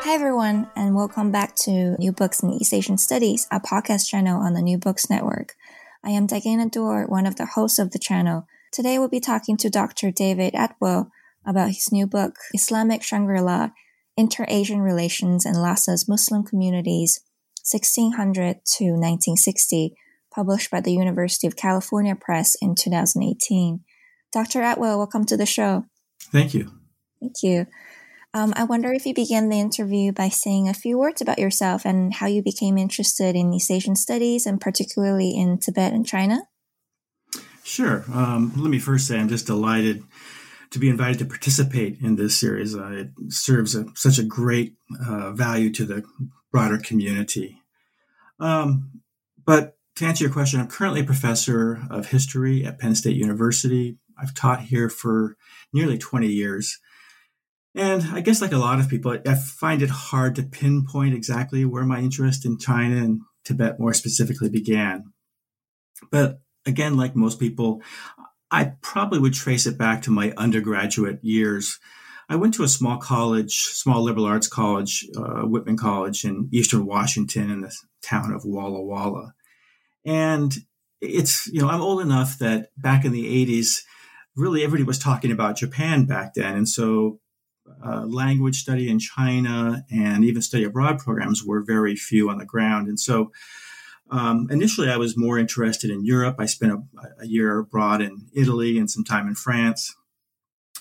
Hi, everyone, and welcome back to New Books in East Asian Studies, a podcast channel on the New Books Network. I am Dagana Dor, one of the hosts of the channel. Today, we'll be talking to Dr. David Atwill about his new book, Islamic Shangri-La, Inter-Asian Relations and Lhasa's Muslim Communities, 1600 to 1960, published by the University of California Press in 2018. Dr. Atwill, welcome to the show. Thank you. Thank you. Um, I wonder if you begin the interview by saying a few words about yourself and how you became interested in East Asian studies and particularly in Tibet and China. Sure. Um, let me first say I'm just delighted to be invited to participate in this series. Uh, it serves a, such a great uh, value to the broader community. Um, but to answer your question, I'm currently a professor of history at Penn State University. I've taught here for nearly 20 years. And I guess, like a lot of people, I find it hard to pinpoint exactly where my interest in China and Tibet more specifically began. But again, like most people, I probably would trace it back to my undergraduate years. I went to a small college, small liberal arts college, uh, Whitman College in Eastern Washington in the town of Walla Walla. And it's, you know, I'm old enough that back in the 80s, really everybody was talking about Japan back then. And so uh, language study in China and even study abroad programs were very few on the ground. And so um, initially, I was more interested in Europe. I spent a, a, year abroad in Italy and some time in France.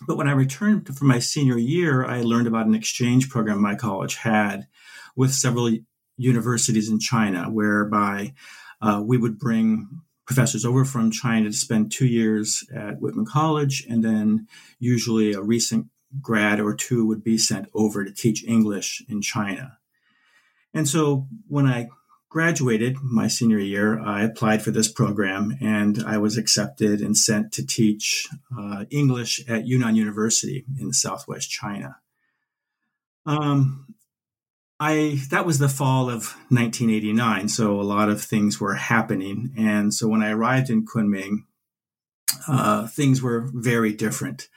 But when I returned for my senior year, I learned about an exchange program my college had with several universities in China, whereby uh, we would bring professors over from China to spend two years at Whitman College, and then usually a recent grad or two would be sent over to teach English in China. And so when I graduated my senior year, I applied for this program and I was accepted and sent to teach uh, English at Yunnan University in southwest China. Um, I that was the fall of 1989, so a lot of things were happening, and so when I arrived in Kunming, uh, things were very different,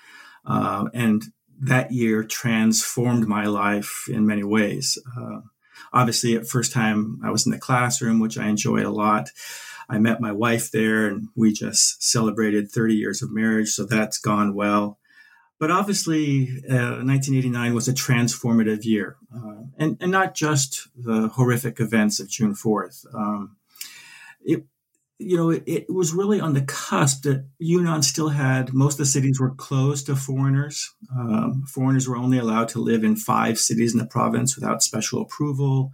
uh, and that year transformed my life in many ways. Uh, obviously, at first time I was in the classroom, which I enjoyed a lot. I met my wife there, and we just celebrated 30 years of marriage, so that's gone well. But obviously, uh, 1989 was a transformative year, uh, and, and not just the horrific events of June 4th. Um, it you know, it, it, was really on the cusp that Yunnan still had most of the cities were closed to foreigners. Um, foreigners were only allowed to live in five cities in the province without special approval.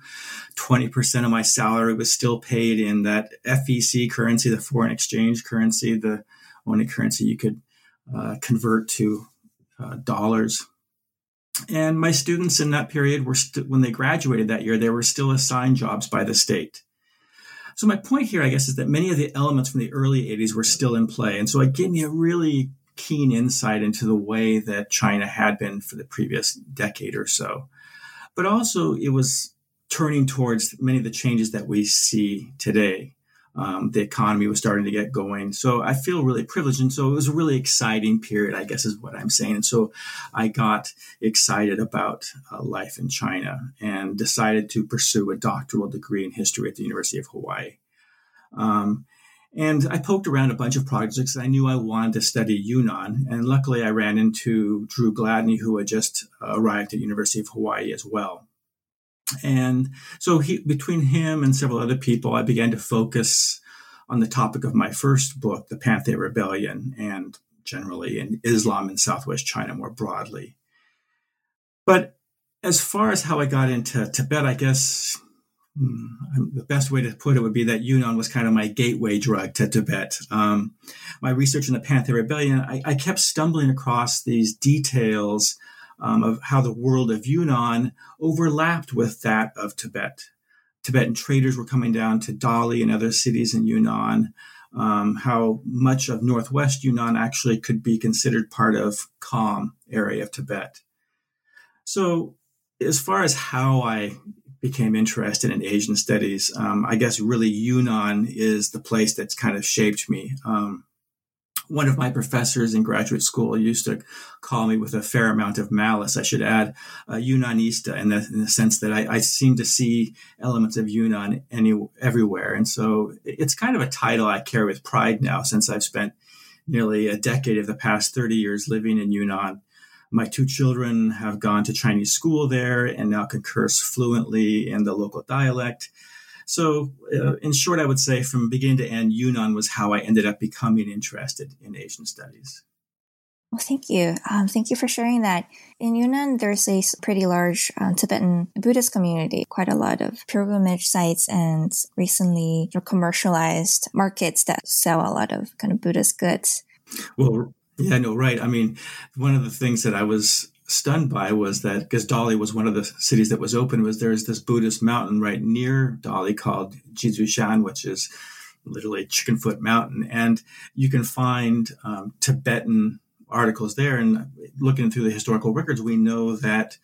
20% of my salary was still paid in that FEC currency, the foreign exchange currency, the only currency you could uh, convert to uh, dollars. And my students in that period were, st- when they graduated that year, they were still assigned jobs by the state. So my point here, I guess, is that many of the elements from the early 80s were still in play. And so it gave me a really keen insight into the way that China had been for the previous decade or so. But also it was turning towards many of the changes that we see today. Um, the economy was starting to get going. So I feel really privileged. And so it was a really exciting period, I guess is what I'm saying. And so I got excited about uh, life in China and decided to pursue a doctoral degree in history at the University of Hawaii. Um, and I poked around a bunch of projects. I knew I wanted to study Yunnan. And luckily I ran into Dru Gladney, who had just uh, arrived at University of Hawaii as well. And so he, between him and several other people, I began to focus on the topic of my first book, The Panthay Rebellion, and generally in Islam in Southwest China more broadly. But as far as how I got into Tibet, I guess Hmm, the best way to put it would be that Yunnan was kind of my gateway drug to Tibet. Um, my research in the Panthay Rebellion, I, I kept stumbling across these details um, of how the world of Yunnan overlapped with that of Tibet. Tibetan traders were coming down to Dali and other cities in Yunnan. Um, how much of northwest Yunnan actually could be considered part of Kham area of Tibet. So, as far as how I became interested in Asian studies, um, I guess really Yunnan is the place that's kind of shaped me. Um, one of my professors in graduate school used to call me with a fair amount of malice. I should add, uh, Yunnanista, in the, in the sense that I, I, seem to see elements of Yunnan any, everywhere. And so it's kind of a title I carry with pride now since I've spent nearly a decade of the past 30 years living in Yunnan. My two children have gone to Chinese school there and now can curse fluently in the local dialect. So, uh, in short, I would say from beginning to end, Yunnan was how I ended up becoming interested in Asian studies. Well, thank you. Um, thank you for sharing that. In Yunnan, there's a pretty large um, Tibetan Buddhist community, quite a lot of pilgrimage sites, and recently commercialized markets that sell a lot of kind of Buddhist goods. Well, yeah, no, right. I mean, one of the things that I was stunned by was that because Dali was one of the cities that was open was there's this Buddhist mountain right near Dali called Jizushan, which is literally Chickenfoot Mountain, and you can find um, Tibetan articles there. And looking through the historical records, we know that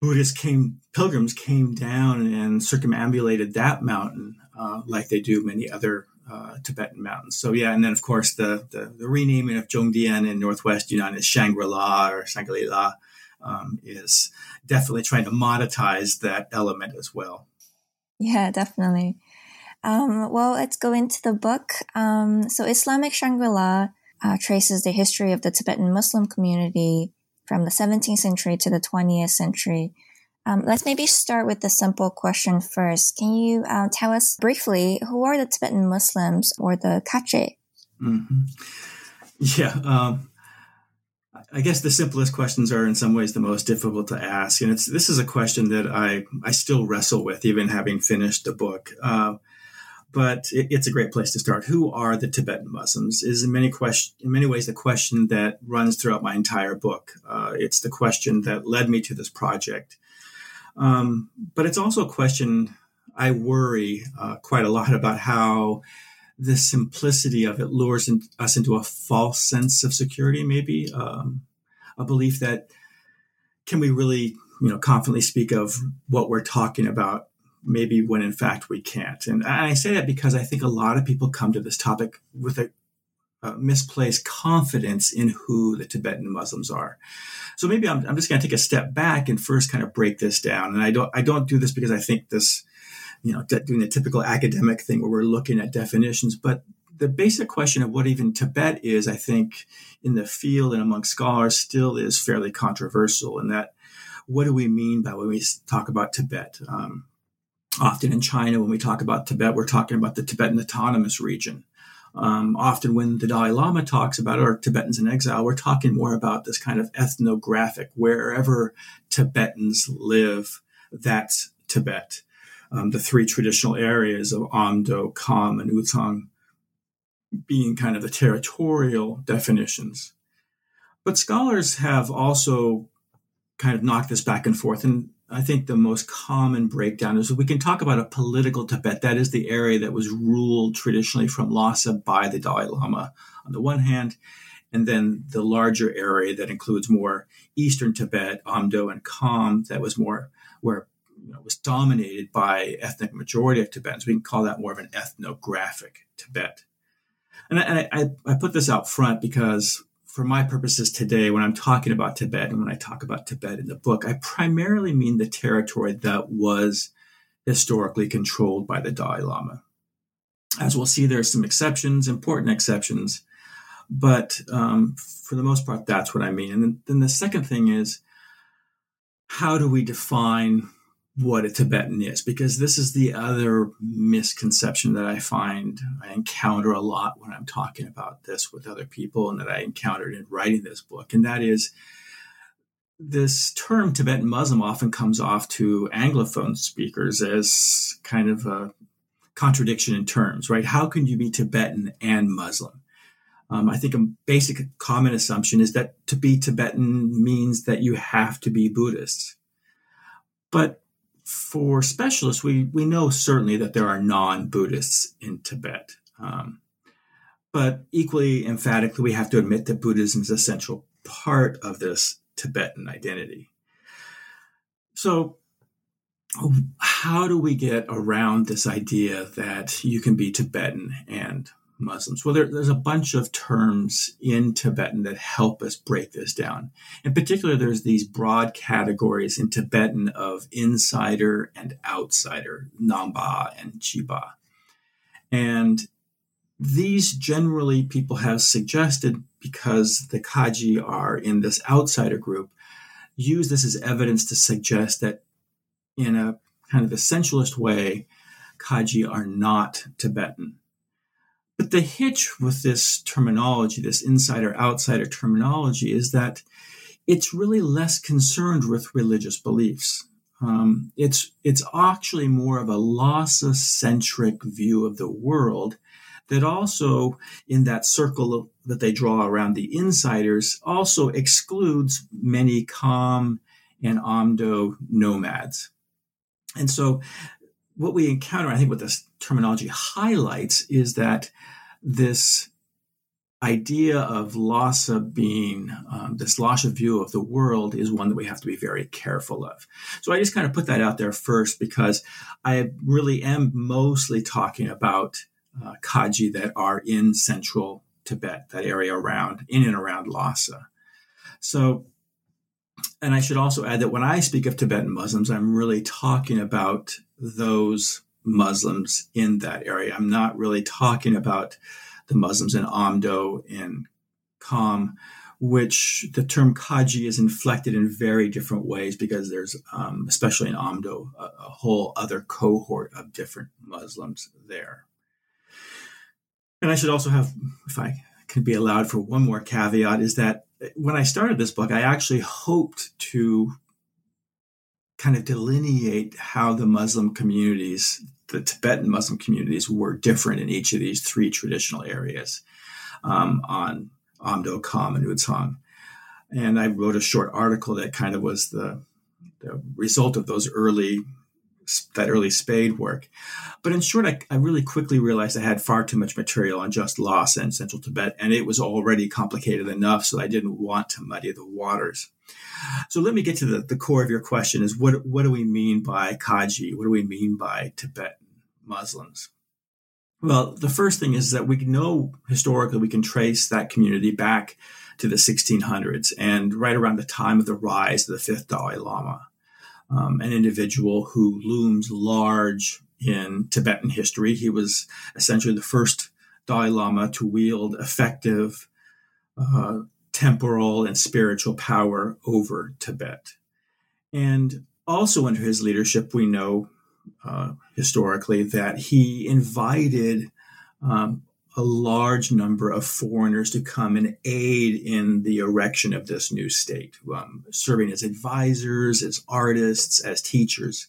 Buddhists came, pilgrims came down and circumambulated that mountain uh, like they do many other uh, Tibetan mountains. So yeah, and then of course the the, the renaming of Zhongdian in northwest Yunnan is Shangri-La or Shangri-La um, is definitely trying to monetize that element as well. Yeah, definitely. Um, well, let's go into the book. Um, so Islamic Shangri-La uh, traces the history of the Tibetan Muslim community from the 17th century to the 20th century. Um, let's maybe start with the simple question first. Can you uh, tell us briefly who are the Tibetan Muslims or the Khache? Mm-hmm. Yeah. Um, I guess the simplest questions are in some ways the most difficult to ask. And it's, this is a question that I, I still wrestle with, even having finished the book. Uh, but it, it's a great place to start. Who are the Tibetan Muslims? Is in many question, in many ways, the question that runs throughout my entire book. Uh, it's the question that led me to this project. Um, but it's also a question I worry uh, quite a lot about how the simplicity of it lures in, us into a false sense of security, maybe um, a belief that can we really, you know, confidently speak of what we're talking about, maybe when in fact we can't. And I say that because I think a lot of people come to this topic with a uh, misplaced confidence in who the Tibetan Muslims are. So maybe I'm, I'm just going to take a step back and first kind of break this down. And I don't I don't do this because I think this, you know, doing the typical academic thing where we're looking at definitions, but the basic question of what even Tibet is, I think, in the field and among scholars, still is fairly controversial. In that, what do we mean by when we talk about Tibet? Um, often in China, when we talk about Tibet, we're talking about the Tibetan Autonomous Region. Um, often, when the Dalai Lama talks about our Tibetans in exile, we're talking more about this kind of ethnographic, wherever Tibetans live, that's Tibet. Um, the three traditional areas of Amdo, Kham, and Ü-Tsang being kind of the territorial definitions. But scholars have also kind of knocked this back and forth and I think the most common breakdown is we can talk about a political Tibet. That is the area that was ruled traditionally from Lhasa by the Dalai Lama on the one hand, and then the larger area that includes more eastern Tibet, Amdo and Kham, that was more where you know, was dominated by ethnic majority of Tibetans. We can call that more of an ethnographic Tibet. And I, I, I put this out front because for my purposes today, when I'm talking about Tibet and when I talk about Tibet in the book, I primarily mean the territory that was historically controlled by the Dalai Lama. As we'll see, there are some exceptions, important exceptions, but um, for the most part, that's what I mean. And then, then the second thing is how do we define what a Tibetan is, because this is the other misconception that I find I encounter a lot when I'm talking about this with other people and that I encountered in writing this book. And that is this term Tibetan Muslim often comes off to Anglophone speakers as kind of a contradiction in terms, right? How can you be Tibetan and Muslim? Um, I think a basic common assumption is that to be Tibetan means that you have to be Buddhist. But for specialists, we, we know certainly that there are non Buddhists in Tibet. Um, but equally emphatically, we have to admit that Buddhism is a central part of this Tibetan identity. So, how do we get around this idea that you can be Tibetan and Muslims? Well, there, there's a bunch of terms in Tibetan that help us break this down. In particular, there's these broad categories in Tibetan of insider and outsider, Nangpa and Chipa. And these generally people have suggested because the Khache are in this outsider group, use this as evidence to suggest that in a kind of essentialist way, Khache are not Tibetan. But the hitch with this terminology, this insider outsider terminology, is that it's really less concerned with religious beliefs. Um, it's it's actually more of a Lhasa centric view of the world that also in that circle that they draw around the insiders also excludes many Kham and Amdo nomads. And so what we encounter, I think what this terminology highlights is that this idea of Lhasa being um, this Lhasa view of the world is one that we have to be very careful of. So I just kind of put that out there first because I really am mostly talking about uh, Khache that are in central Tibet, that area around, in and around Lhasa. So, and I should also add that when I speak of Tibetan Muslims, I'm really talking about those Muslims in that area. I'm not really talking about the Muslims in Amdo and Kham, which the term Khache is inflected in very different ways because there's, um, especially in Amdo, a, a whole other cohort of different Muslims there. And I should also have, if I can be allowed for one more caveat, is that when I started this book, I actually hoped to kind of delineate how the Muslim communities, the Tibetan Muslim communities, were different in each of these three traditional areas um, on Amdo, Kham, and Ü-Tsang. And I wrote a short article that kind of was the, the result of those early that early spade work. But in short, I, I, really quickly realized I had far too much material on just Lhasa and central Tibet, and it was already complicated enough, so I didn't want to muddy the waters. So let me get to the, the core of your question is what, what do we mean by Khache? What do we mean by Tibetan Muslims? Well, the first thing is that we know historically we can trace that community back to the 1600s and right around the time of the rise of the fifth Dalai Lama um, an individual who looms large in Tibetan history. He was essentially the first Dalai Lama to wield effective uh, temporal and spiritual power over Tibet. And also under his leadership, we know uh, historically that he invited um, a large number of foreigners to come and aid in the erection of this new state, um, serving as advisors, as artists, as teachers.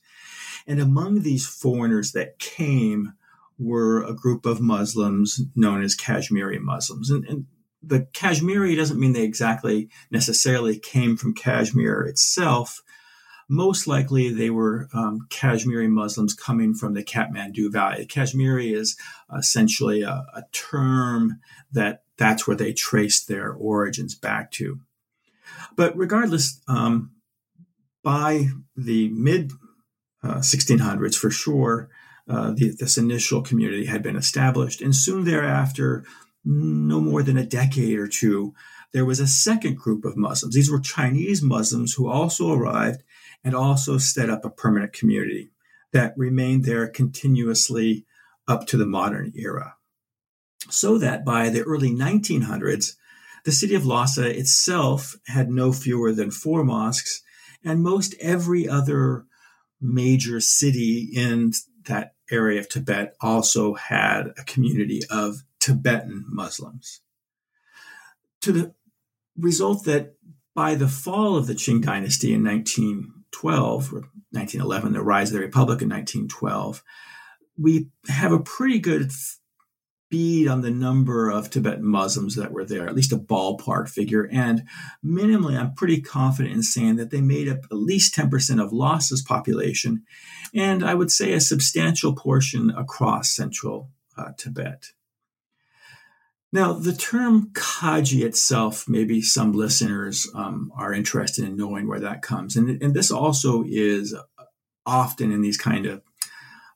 And among these foreigners that came were a group of Muslims known as Kashmiri Muslims. And, and the Kashmiri doesn't mean they exactly necessarily came from Kashmir itself, most likely, they were um, Kashmiri Muslims coming from the Kathmandu Valley. Kashmiri is essentially a, a term that that's where they traced their origins back to. But regardless, um, by the mid uh, 1600s, for sure, uh, the, this initial community had been established. And soon thereafter, no more than a decade or two, there was a second group of Muslims. These were Chinese Muslims who also arrived and also set up a permanent community that remained there continuously up to the modern era. So that by the early 1900s, the city of Lhasa itself had no fewer than four mosques, and most every other major city in that area of Tibet also had a community of Tibetan Muslims. To the result that by the fall of the Qing dynasty in 1912 or 1911, the rise of the republic in 1912, we have a pretty good bead on the number of Tibetan Muslims that were there, at least a ballpark figure. And minimally, I'm pretty confident in saying that they made up at least 10% of Lhasa's population, and I would say a substantial portion across central uh, Tibet. Now, the term Khache itself, maybe some listeners um, are interested in knowing where that comes. And, and this also is often in these kind of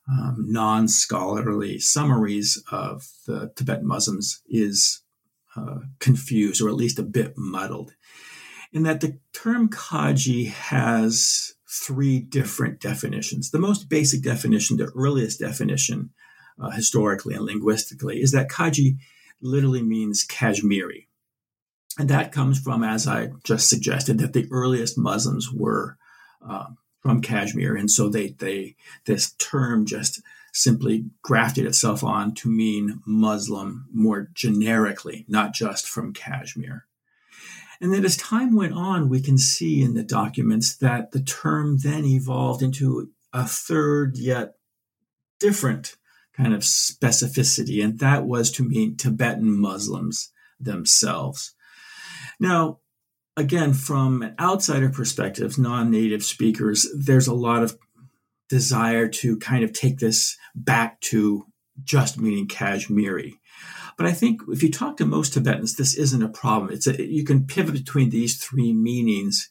um, non scholarly summaries of the Tibetan Muslims is uh, confused or at least a bit muddled. In that the term Khache has three different definitions. The most basic definition, the earliest definition uh, historically and linguistically, is that Khache literally means Kashmiri. And that comes from, as I just suggested, that the earliest Muslims were uh, from Kashmir, and so they they this term just simply grafted itself on to mean Muslim more generically, not just from Kashmir. And then as time went on, we can see in the documents that the term then evolved into a third yet different kind of specificity, and that was to mean Tibetan Muslims themselves. Now, again, from an outsider perspective, non native speakers, there's a lot of desire to kind of take this back to just meaning Kashmiri. But I think if you talk to most Tibetans, this isn't a problem. It's a, you can pivot between these three meanings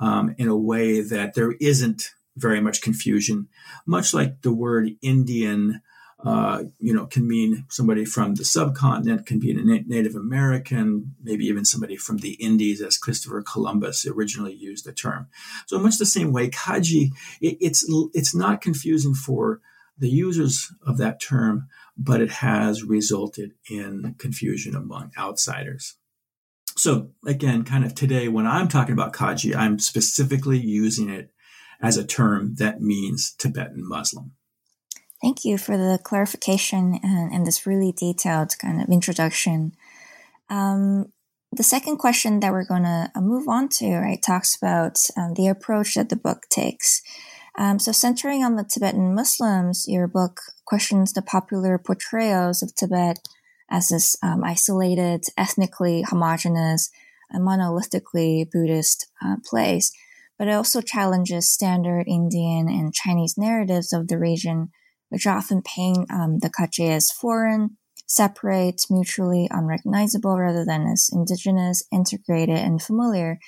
um, in a way that there isn't very much confusion, much like the word Indian uh, you know, can mean somebody from the subcontinent, can be a Native American, maybe even somebody from the Indies, as Christopher Columbus originally used the term. So much the same way, Khache, it, it's it's not confusing for the users of that term, but it has resulted in confusion among outsiders. So again, kind of today, when I'm talking about Khache, I'm specifically using it as a term that means Tibetan Muslim. Thank you for the clarification and, and this really detailed kind of introduction. Um, the second question that we're going to uh, move on to, right, talks about um, the approach that the book takes. Um, so, centering on the Tibetan Muslims, your book questions the popular portrayals of Tibet as this um, isolated, ethnically homogenous, and monolithically Buddhist uh, place, but it also challenges standard Indian and Chinese narratives of the region which often paint um, the Khache as foreign, separate, mutually unrecognizable, rather than as indigenous, integrated, and familiar.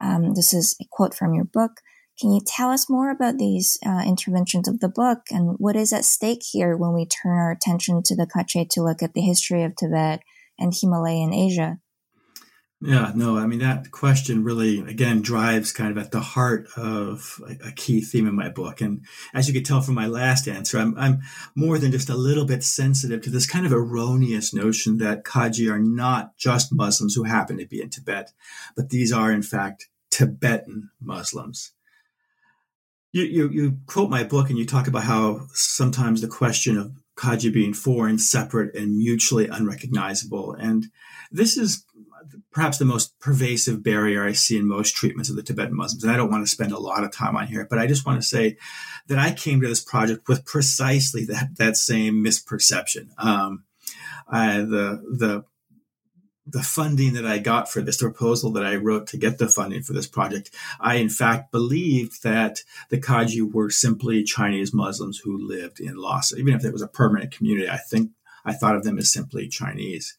Um, this is a quote from your book. Can you tell us more about these uh, interventions of the book and what is at stake here when we turn our attention to the Khache to look at the history of Tibet and Himalayan Asia? Yeah, no, I mean, that question really, again, drives kind of at the heart of a, key theme in my book. And as you could tell from my last answer, I'm, I'm more than just a little bit sensitive to this kind of erroneous notion that Khache are not just Muslims who happen to be in Tibet, but these are, in fact, Tibetan Muslims. You, you, you quote my book and you talk about how sometimes the question of Khache being foreign, separate, and mutually unrecognizable. And this is perhaps the most pervasive barrier I see in most treatments of the Tibetan Muslims. And I don't want to spend a lot of time on here, but I just want to say that I came to this project with precisely that that same misperception. Um, I, the the the funding that I got for this, the proposal that I wrote to get the funding for this project, I in fact believed that the Khache were simply Chinese Muslims who lived in Lhasa. Even if it was a permanent community, I think I thought of them as simply Chinese.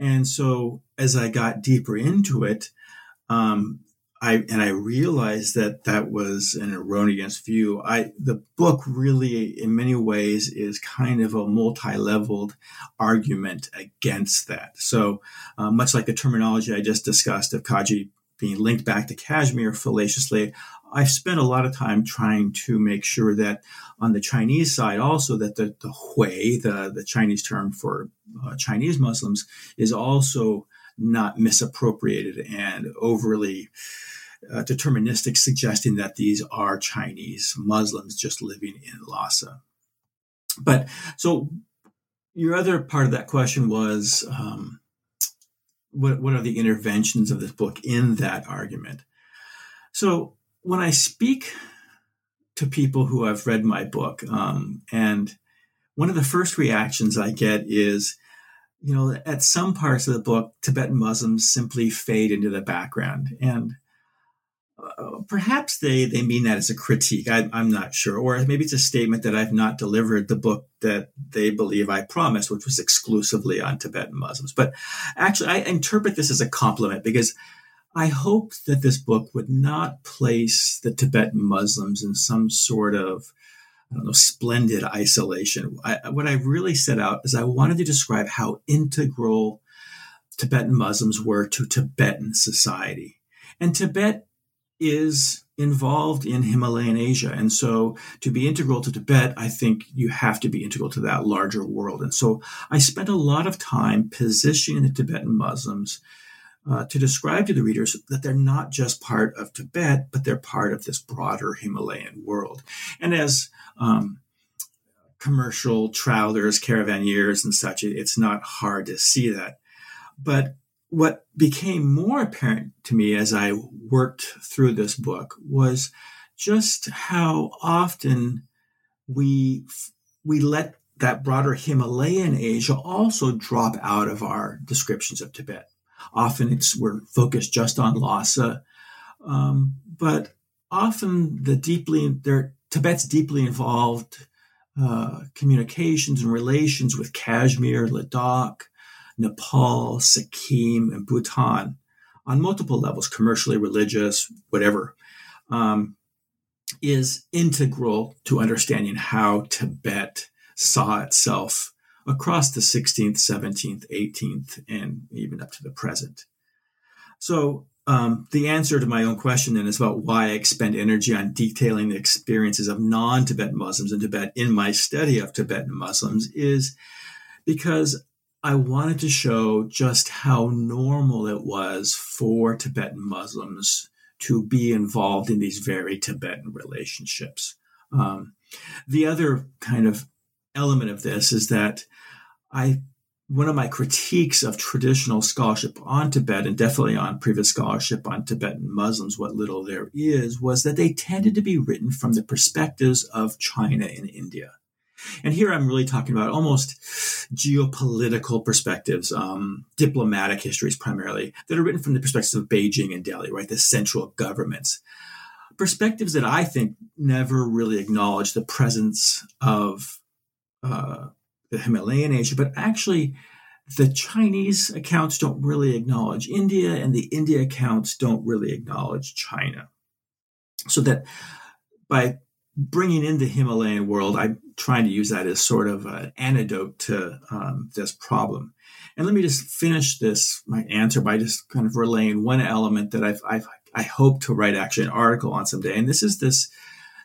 And so as I got deeper into it, um, I and I realized that that was an erroneous view. I the book really, in many ways, is kind of a multi-leveled argument against that. So uh, much like the terminology I just discussed of Khache being linked back to Kashmir fallaciously, I've spent a lot of time trying to make sure that on the Chinese side also that the, the Hui, the, the Chinese term for uh, Chinese Muslims, is also not misappropriated and overly uh, deterministic, suggesting that these are Chinese Muslims just living in Lhasa. But so your other part of that question was um, what, what are the interventions of this book in that argument? So when I speak to people who have read my book, um, and one of the first reactions I get is, you know, at some parts of the book, Tibetan Muslims simply fade into the background. And perhaps they, they mean that as a critique. I, am not sure. Or maybe it's a statement that I've not delivered the book that they believe I promised, which was exclusively on Tibetan Muslims. But actually, I interpret this as a compliment because I hoped that this book would not place the Tibetan Muslims in some sort of I don't know, splendid isolation. I, what I really set out is I wanted to describe how integral Tibetan Muslims were to Tibetan society. And Tibet is involved in Himalayan Asia. And so to be integral to Tibet, I think you have to be integral to that larger world. And so I spent a lot of time positioning the Tibetan Muslims uh, to describe to the readers that they're not just part of Tibet, but they're part of this broader Himalayan world. And as um, commercial travelers, caravaneers, and such, it's not hard to see that. But what became more apparent to me as I worked through this book was just how often we we let that broader Himalayan Asia also drop out of our descriptions of Tibet. Often it's we're focused just on Lhasa, um, but often the deeply Tibet's deeply involved uh, communications and relations with Kashmir, Ladakh, Nepal, Sikkim, and Bhutan on multiple levels, commercially, religious, whatever, um, is integral to understanding how Tibet saw itself across the 16th, 17th, 18th, and even up to the present. So, um, the answer to my own question then is about why I expend energy on detailing the experiences of non Tibetan Muslims in Tibet in my study of Tibetan Muslims is because I wanted to show just how normal it was for Tibetan Muslims to be involved in these very Tibetan relationships. Um, the other kind of element of this is that I one of my critiques of traditional scholarship on Tibet and definitely on previous scholarship on Tibetan Muslims, what little there is, was that they tended to be written from the perspectives of China and India. And here I'm really talking about almost geopolitical perspectives, um, diplomatic histories primarily, that are written from the perspectives of Beijing and Delhi, right? The central governments. Perspectives that I think never really acknowledge the presence of uh, the Himalayan Asia, but actually the Chinese accounts don't really acknowledge India, and the India accounts don't really acknowledge China. So that by bringing in the Himalayan world, I'm trying to use that as sort of an antidote to um, this problem. And let me just finish this my answer by just kind of relaying one element that I've, I've I hope to write actually an article on someday, and this is this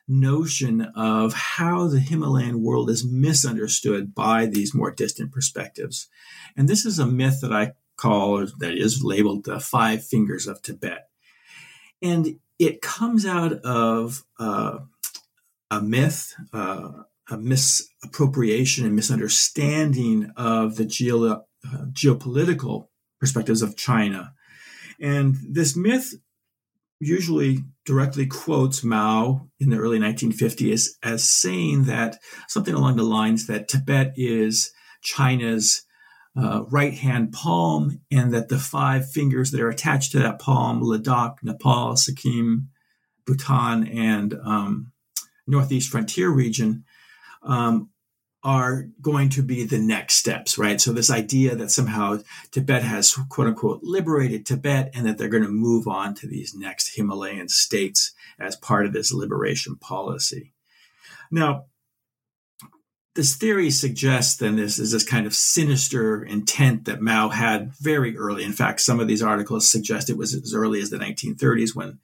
notion of how the Himalayan world is misunderstood by these more distant perspectives. And this is a myth that I call, or that is labeled the five fingers of Tibet. And it comes out of uh, a myth, uh, a misappropriation and misunderstanding of the geo, uh, geopolitical perspectives of China. And this myth usually directly quotes Mao in the early 1950s as saying that something along the lines that Tibet is China's uh, right hand palm, and that the five fingers that are attached to that palm, Ladakh, Nepal, Sikkim, Bhutan, and um, Northeast Frontier region, um, are going to be the next steps, right? So this idea that somehow Tibet has quote unquote liberated Tibet and that they're going to move on to these next Himalayan states as part of this liberation policy. Now, this theory suggests then this is this kind of sinister intent that Mao had very early. In fact, some of these articles suggest it was as early as the 1930s when,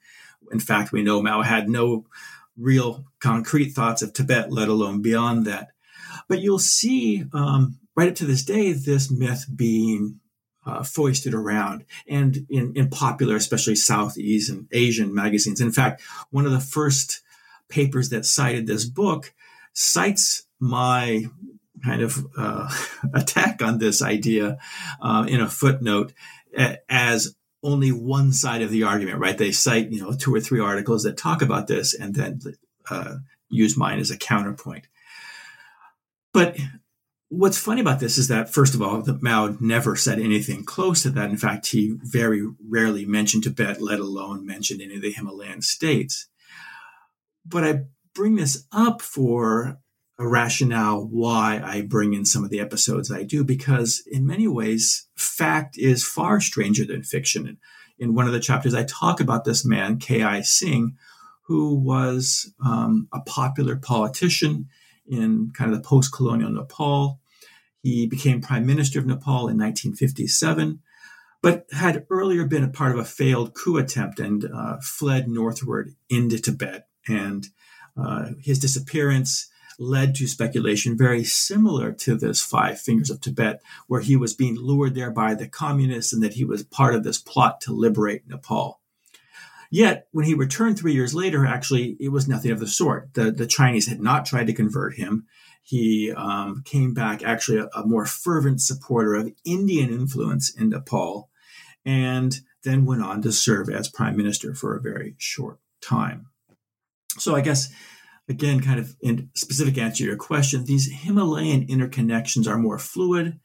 in fact, we know Mao had no real concrete thoughts of Tibet, let alone beyond that. But you'll see um, right up to this day this myth being uh, foisted around and in, in popular, especially Southeast and Asian magazines. In fact, one of the first papers that cited this book cites my kind of uh, attack on this idea uh, in a footnote as only one side of the argument, right? They cite, you know, two or three articles that talk about this and then uh, use mine as a counterpoint. But what's funny about this is that, first of all, that Mao never said anything close to that. In fact, he very rarely mentioned Tibet, let alone mentioned any of the Himalayan states. But I bring this up for a rationale why I bring in some of the episodes I do, because in many ways, fact is far stranger than fiction. In one of the chapters, I talk about this man, K.I. Singh, who was um, a popular politician in kind of the post colonial Nepal. He became prime minister of Nepal in 1957, but had earlier been a part of a failed coup attempt and uh, fled northward into Tibet. And uh, his disappearance led to speculation very similar to this Five Fingers of Tibet, where he was being lured there by the communists and that he was part of this plot to liberate Nepal. Yet, when he returned three years later, actually, it was nothing of the sort. The, the Chinese had not tried to convert him. He um, came back actually a, a more fervent supporter of Indian influence in Nepal and then went on to serve as prime minister for a very short time. So, I guess again, kind of in specific answer to your question, these Himalayan interconnections are more fluid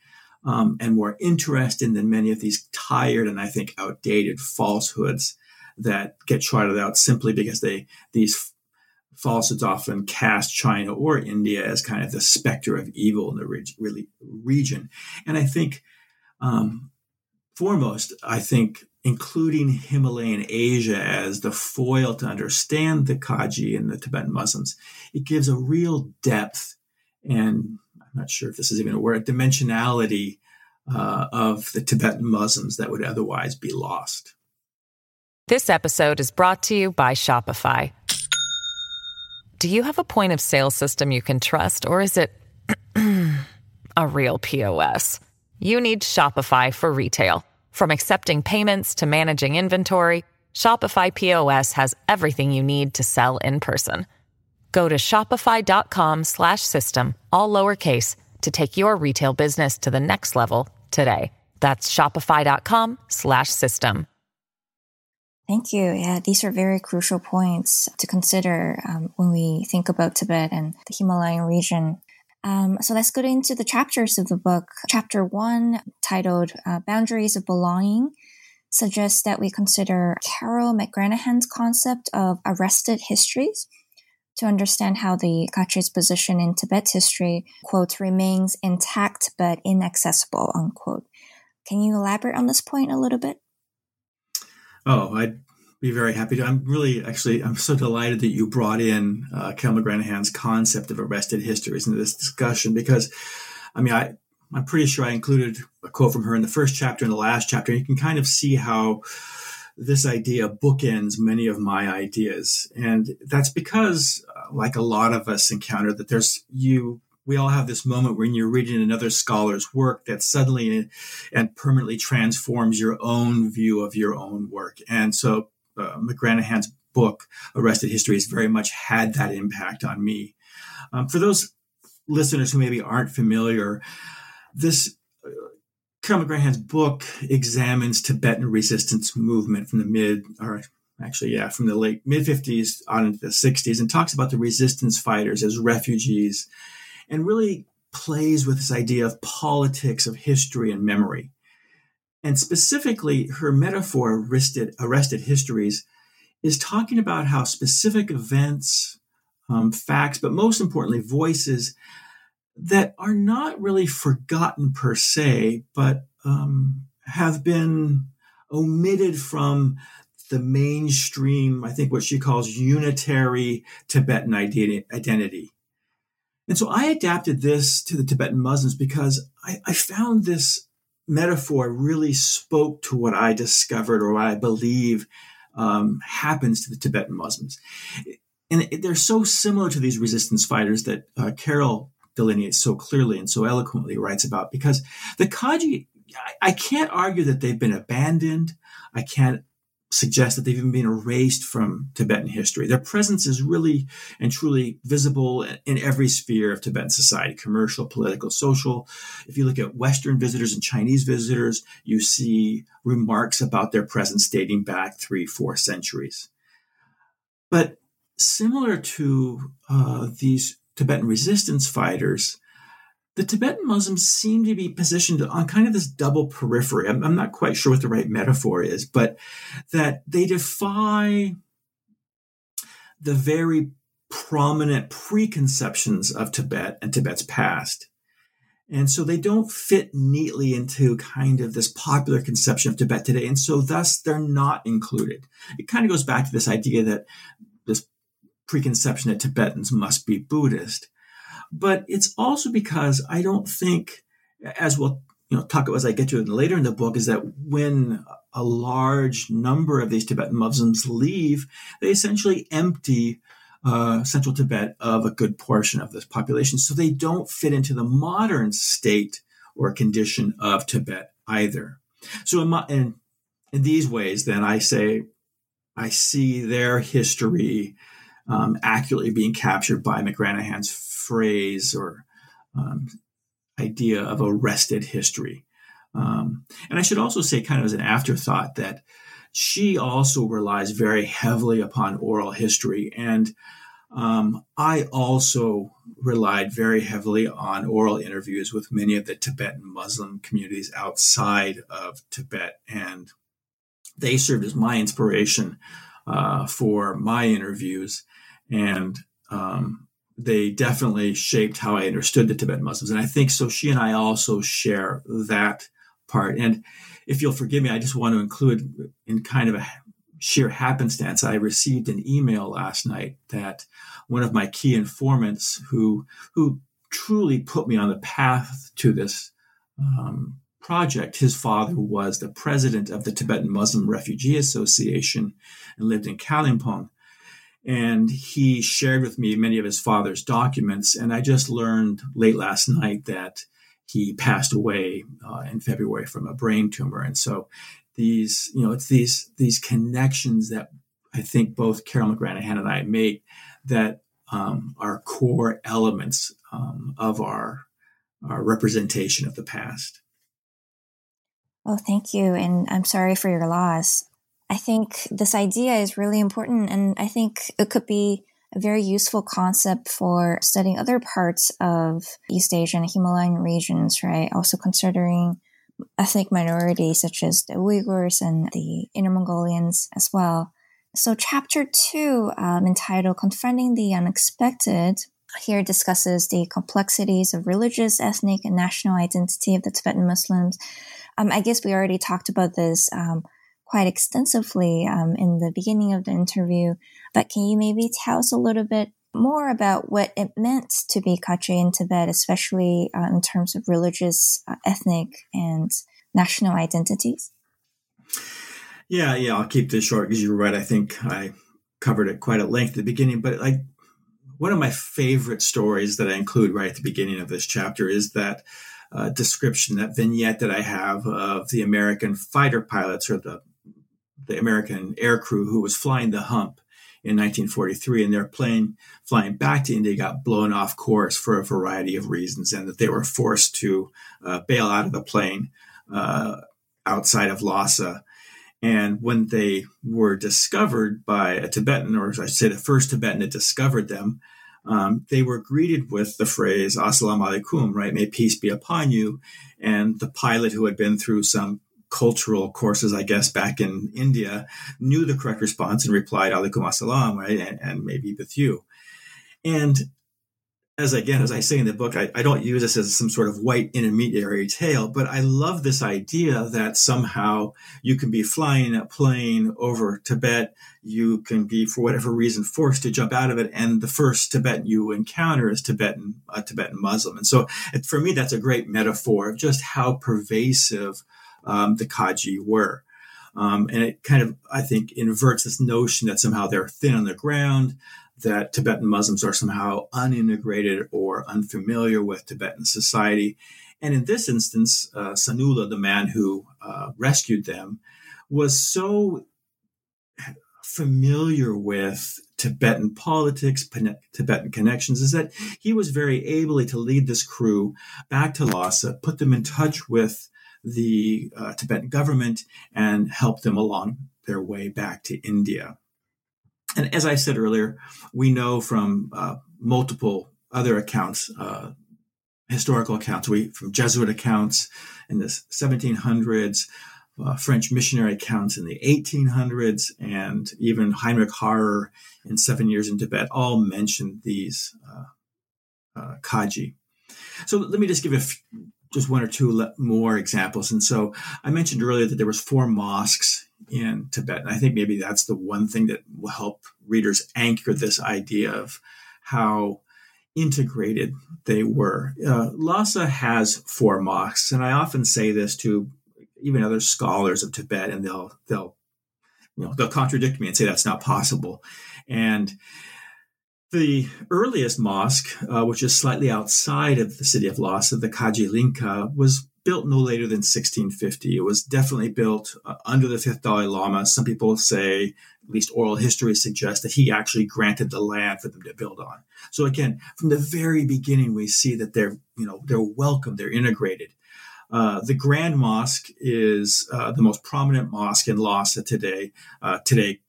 um, and more interesting than many of these tired and I think outdated falsehoods that get trotted out simply because they these falsehoods often cast China or India as kind of the specter of evil in the really region. And I think um, foremost, I think including Himalayan Asia as the foil to understand the Khache and the Tibetan Muslims, it gives a real depth and I'm not sure if this is even a word, dimensionality uh, of the Tibetan Muslims that would otherwise be lost. This episode is brought to you by Shopify. Do you have a point of sale system you can trust, or is it a real POS? You need Shopify for retail. From accepting payments to managing inventory, Shopify POS has everything you need to sell in person. Go to shopify.com/system all lowercase to take your retail business to the next level today. That's shopify.com/system. Thank you. Yeah, these are very crucial points to consider um, when we think about Tibet and the Himalayan region. Um, so let's go into the chapters of the book. Chapter one, titled uh, Boundaries of Belonging, suggests that we consider Carole McGranahan's concept of arrested histories to understand how the Khache's position in Tibet's history, quote, remains intact but inaccessible, unquote. Can you elaborate on this point a little bit? Oh, I'd be very happy to. I'm really actually I'm so delighted that you brought in uh, Carole McGranahan's concept of arrested histories into this discussion because, I mean, I I'm pretty sure I included a quote from her in the first chapter and the last chapter. You can kind of see how this idea bookends many of my ideas, and that's because, uh, like a lot of us encounter, that there's you we all have this moment when you're reading another scholar's work that suddenly and permanently transforms your own view of your own work. And so uh, McGranahan's book, Arrested History, has very much had that impact on me. Um, for those listeners who maybe aren't familiar, this uh, McGranahan's book examines Tibetan resistance movement from the mid, or actually, yeah, from the late mid 50s on into the 60s, and talks about the resistance fighters as refugees, and really plays with this idea of politics of history and memory. And specifically, her metaphor, arrested, arrested histories, is talking about how specific events, um, facts, but most importantly, voices that are not really forgotten per se, but um, have been omitted from the mainstream, I think what she calls unitary Tibetan identity. And so I adapted this to the Tibetan Muslims because I, I found this metaphor really spoke to what I discovered or what I believe um, happens to the Tibetan Muslims. And they're so similar to these resistance fighters that uh, Carole delineates so clearly and so eloquently writes about because the Khache, I, I can't argue that they've been abandoned. I can't suggest that they've even been erased from Tibetan history. Their presence is really and truly visible in every sphere of Tibetan society commercial, political, social. If you look at Western visitors and Chinese visitors, you see remarks about their presence dating back three, four centuries. But similar to uh, these Tibetan resistance fighters, the Tibetan Muslims seem to be positioned on kind of this double periphery. I'm, I'm, not quite sure what the right metaphor is, but that they defy the very prominent preconceptions of Tibet and Tibet's past. And so they don't fit neatly into kind of this popular conception of Tibet today. And so thus they're not included. It kind of goes back to this idea that this preconception that Tibetans must be Buddhist. But it's also because I don't think, as we'll you know talk about as I get to it later in the book, is that when a large number of these Tibetan Muslims leave, they essentially empty uh, central Tibet of a good portion of this population. So they don't fit into the modern state or condition of Tibet either. So in, my, in, in these ways, then I say I see their history um, accurately being captured by McGranahan's phrase or um, idea of arrested history. Um, and I should also say, kind of as an afterthought, that she also relies very heavily upon oral history. And um, I also relied very heavily on oral interviews with many of the Tibetan Muslim communities outside of Tibet. And they served as my inspiration uh, for my interviews. And um, they definitely shaped how I understood the Tibetan Muslims. And I think so. She and I also share that part. And if you'll forgive me, I just want to include in kind of a sheer happenstance, I received an email last night that one of my key informants who, who truly put me on the path to this um, project, his father was the president of the Tibetan Muslim Refugee Association and lived in Kalimpong. And he shared with me many of his father's documents. And I just learned late last night that he passed away uh, in February from a brain tumor. And so these, you know, it's these these connections that I think both Carole McGranahan and I make that um, are core elements um, of our our representation of the past. Oh, thank you, and I'm sorry for your loss. I think this idea is really important. And I think it could be a very useful concept for studying other parts of East Asia and Himalayan regions, right? Also considering ethnic minorities such as the Uyghurs and the Inner Mongolians as well. So, chapter two, um, entitled Confronting the Unexpected, here discusses the complexities of religious, ethnic, and national identity of the Tibetan Muslims. Um, I guess we already talked about this um, quite extensively um, in the beginning of the interview. But can you maybe tell us a little bit more about what it meant to be Khache in Tibet, especially uh, in terms of religious, uh, ethnic, and national identities? Yeah, yeah, I'll keep this short because you're right. I think I covered it quite at length at the beginning, but like one of my favorite stories that I include right at the beginning of this chapter is that uh, description, that vignette that I have of the American fighter pilots or the the American air crew who was flying the hump in 1943, and their plane flying back to India got blown off course for a variety of reasons, and that they were forced to uh, bail out of the plane uh, outside of Lhasa. And when they were discovered by a Tibetan, or I should say the first Tibetan that discovered them, um, they were greeted with the phrase "Assalamu alaikum," right? May peace be upon you. And the pilot, who had been through some cultural courses, I guess, back in India, knew the correct response and replied, Alaikum assalam, right? And, and maybe with you. And as again, as I say in the book, I, I, don't use this as some sort of white intermediary tale, but I love this idea that somehow you can be flying a plane over Tibet. You can be, for whatever reason, forced to jump out of it. And the first Tibetan you encounter is Tibetan, a Tibetan Muslim. And so for me, that's a great metaphor of just how pervasive um, the Khache were. Um, and it kind of, I think, inverts this notion that somehow they're thin on the ground, that Tibetan Muslims are somehow unintegrated or unfamiliar with Tibetan society. And in this instance, uh, Sanula, the man who uh, rescued them, was so familiar with Tibetan politics, Tibetan connections, is that he was very ably to lead this crew back to Lhasa, put them in touch with the uh, Tibetan government, and help them along their way back to India. And as I said earlier, we know from uh, multiple other accounts, uh, historical accounts, we from Jesuit accounts in the 1700s, uh, French missionary accounts in the 1800s, and even Heinrich Harrer in Seven Years in Tibet all mentioned these uh, uh, Khache. So let me just give a f- just one or two more examples. And so I mentioned earlier that there was four mosques in Tibet, and I think maybe that's the one thing that will help readers anchor this idea of how integrated they were. Uh, Lhasa has four mosques, and I often say this to even other scholars of Tibet, and they'll they'll you know they'll contradict me and say that's not possible. And the earliest mosque, uh, which is slightly outside of the city of Lhasa, the Khache Linka, was built no later than 1650. It was definitely built uh, under the fifth Dalai Lama. Some people say, at least oral history suggests, that he actually granted the land for them to build on. So again, from the very beginning, we see that they're you know they're welcome, they're integrated. Uh, the Grand Mosque is uh, the most prominent mosque in Lhasa today. Uh, today,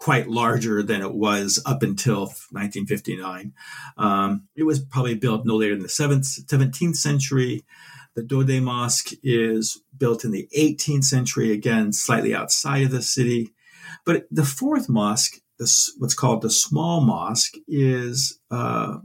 quite larger than it was up until 1959. Um, it was probably built no later than the 7th, 17th century. The Dode Mosque is built in the 18th century, again, slightly outside of the city. But the fourth mosque, this, what's called the Small Mosque, is uh,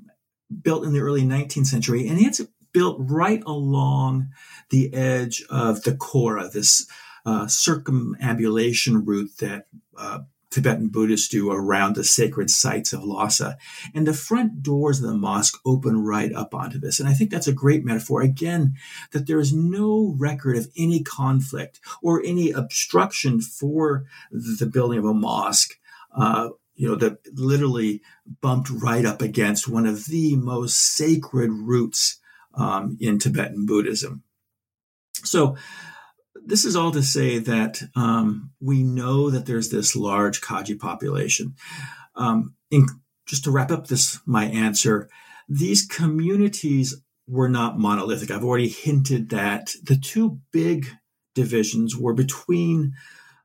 built in the early 19th century, and it's built right along the edge of the Kora, this uh, circumambulation route that uh, Tibetan Buddhists do around the sacred sites of Lhasa. And the front doors of the mosque open right up onto this. And I think that's a great metaphor, again, that there is no record of any conflict or any obstruction for the building of a mosque. Uh, you know, that literally bumped right up against one of the most sacred routes um, in Tibetan Buddhism. So, this is all to say that um, we know that there's this large Khache population. Um, in, just to wrap up this, my answer, these communities were not monolithic. I've already hinted that the two big divisions were between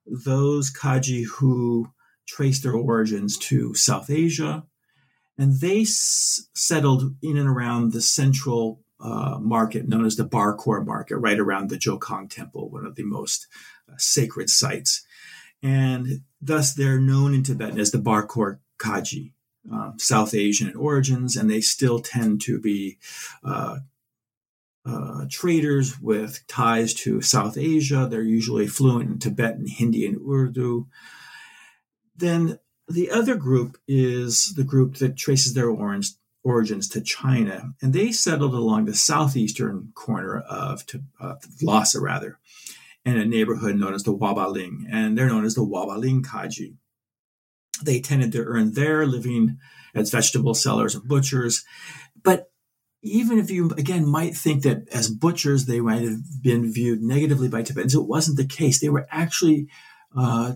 those Khache who trace their origins to South Asia, and they s- settled in and around the central uh, market known as the Barkor market, right around the Jokhang Temple, one of the most uh, sacred sites. And thus they're known in Tibetan as the Barkor Khache, uh, South Asian in origins, and they still tend to be uh, uh, traders with ties to South Asia. They're usually fluent in Tibetan, Hindi, and Urdu. Then the other group is the group that traces their origins origins to China, and they settled along the southeastern corner of uh, Lhasa, rather, in a neighborhood known as the Wabaling, and they're known as the Wabaling Khache. They tended to earn their living as vegetable sellers and butchers, but even if you again might think that as butchers they might have been viewed negatively by Tibetans, it wasn't the case. They were actually uh,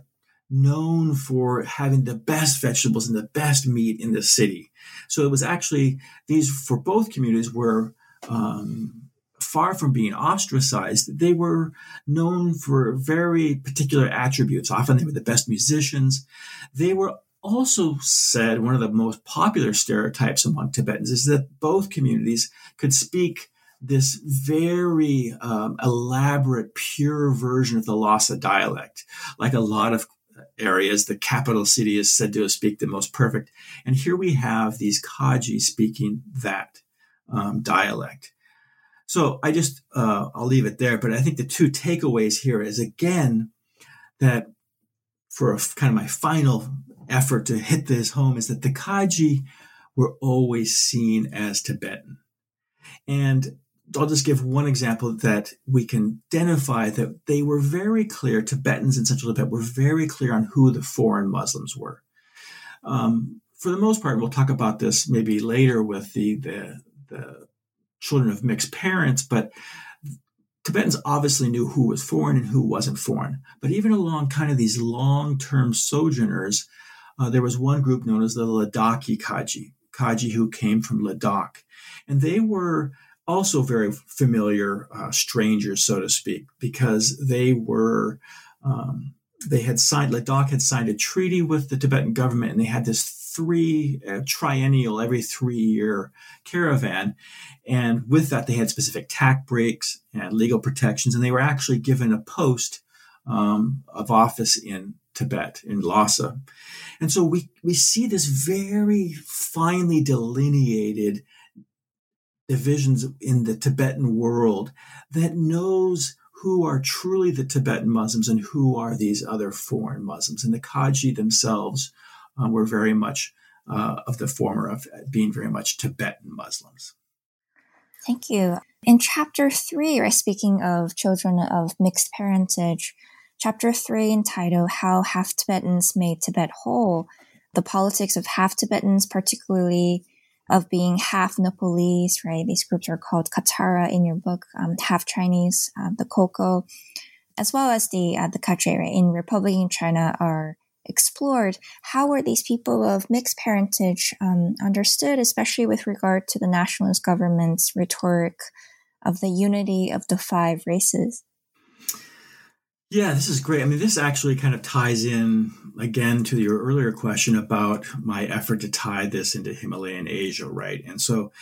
known for having the best vegetables and the best meat in the city. So it was actually these for both communities were um, far from being ostracized. They were known for very particular attributes. Often they were the best musicians. They were also said one of the most popular stereotypes among Tibetans is that both communities could speak this very um, elaborate, pure version of the Lhasa dialect, like a lot of areas. The capital city is said to speak the most perfect. And here we have these Khache speaking that um, dialect. So I just, uh, I'll leave it there. But I think the two takeaways here is again, that for a, kind of my final effort to hit this home is that the Khache were always seen as Tibetan. And I'll just give one example that we can identify that they were very clear, Tibetans in central Tibet were very clear on who the foreign Muslims were. Um, for the most part, we'll talk about this maybe later with the, the, the children of mixed parents, but Tibetans obviously knew who was foreign and who wasn't foreign. But even along kind of these long term sojourners, uh, there was one group known as the Ladakhi Khache, Khache who came from Ladakh. And they were also very familiar uh, strangers, so to speak, because they were. Um, they had signed, Ladakh had signed a treaty with the Tibetan government, and they had this three uh, triennial, every three year caravan. And with that, they had specific tax breaks and legal protections, and they were actually given a post um, of office in Tibet, in Lhasa. And so we, we see this very finely delineated divisions in the Tibetan world that knows who are truly the Tibetan Muslims and who are these other foreign Muslims. And the Khache themselves uh, were very much uh, of the former of being very much Tibetan Muslims. Thank you. In chapter three, right, speaking of children of mixed parentage, chapter three entitled How Half Tibetans Made Tibet Whole, the politics of half Tibetans, particularly of being half Nepalese, right? These groups are called Katsara in your book, um, half Chinese, uh, the Koko, as well as the uh, the Khache right? in Republican China are explored. How were these people of mixed parentage um, understood, especially with regard to the nationalist government's rhetoric of the unity of the five races? Yeah, this is great. I mean, this actually kind of ties in again to your earlier question about my effort to tie this into Himalayan Asia, right? And so,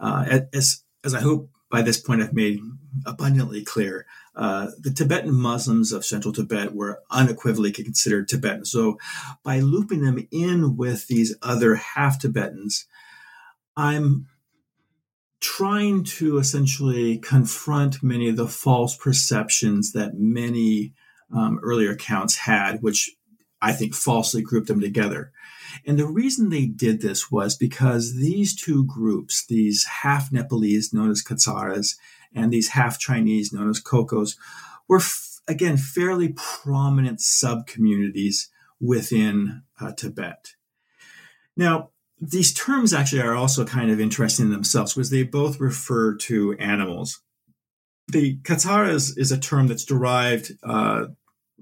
uh, as as I hope by this point I've made abundantly clear, uh, the Tibetan Muslims of central Tibet were unequivocally considered Tibetan. So, by looping them in with these other half Tibetans, I'm trying to essentially confront many of the false perceptions that many um, earlier accounts had, which I think falsely grouped them together. And the reason they did this was because these two groups, these half Nepalese known as Katsaras and these half Chinese known as Kokos, were f- again fairly prominent sub communities within uh, Tibet. Now, these terms actually are also kind of interesting in themselves because they both refer to animals. The Katsaras is a term that's derived uh,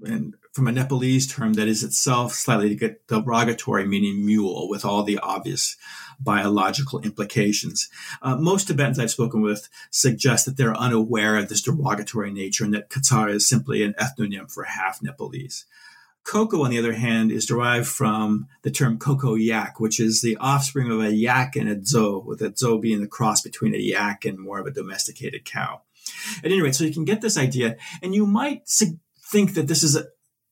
and from a Nepalese term that is itself slightly derogatory, meaning mule, with all the obvious biological implications. Uh, most Tibetans I've spoken with suggest that they're unaware of this derogatory nature and that Katsara is simply an ethnonym for half Nepalese. Koko, on the other hand, is derived from the term Koko yak, which is the offspring of a yak and a dzo, with a dzo being the cross between a yak and more of a domesticated cow. At any rate, so you can get this idea, and you might think that this is a,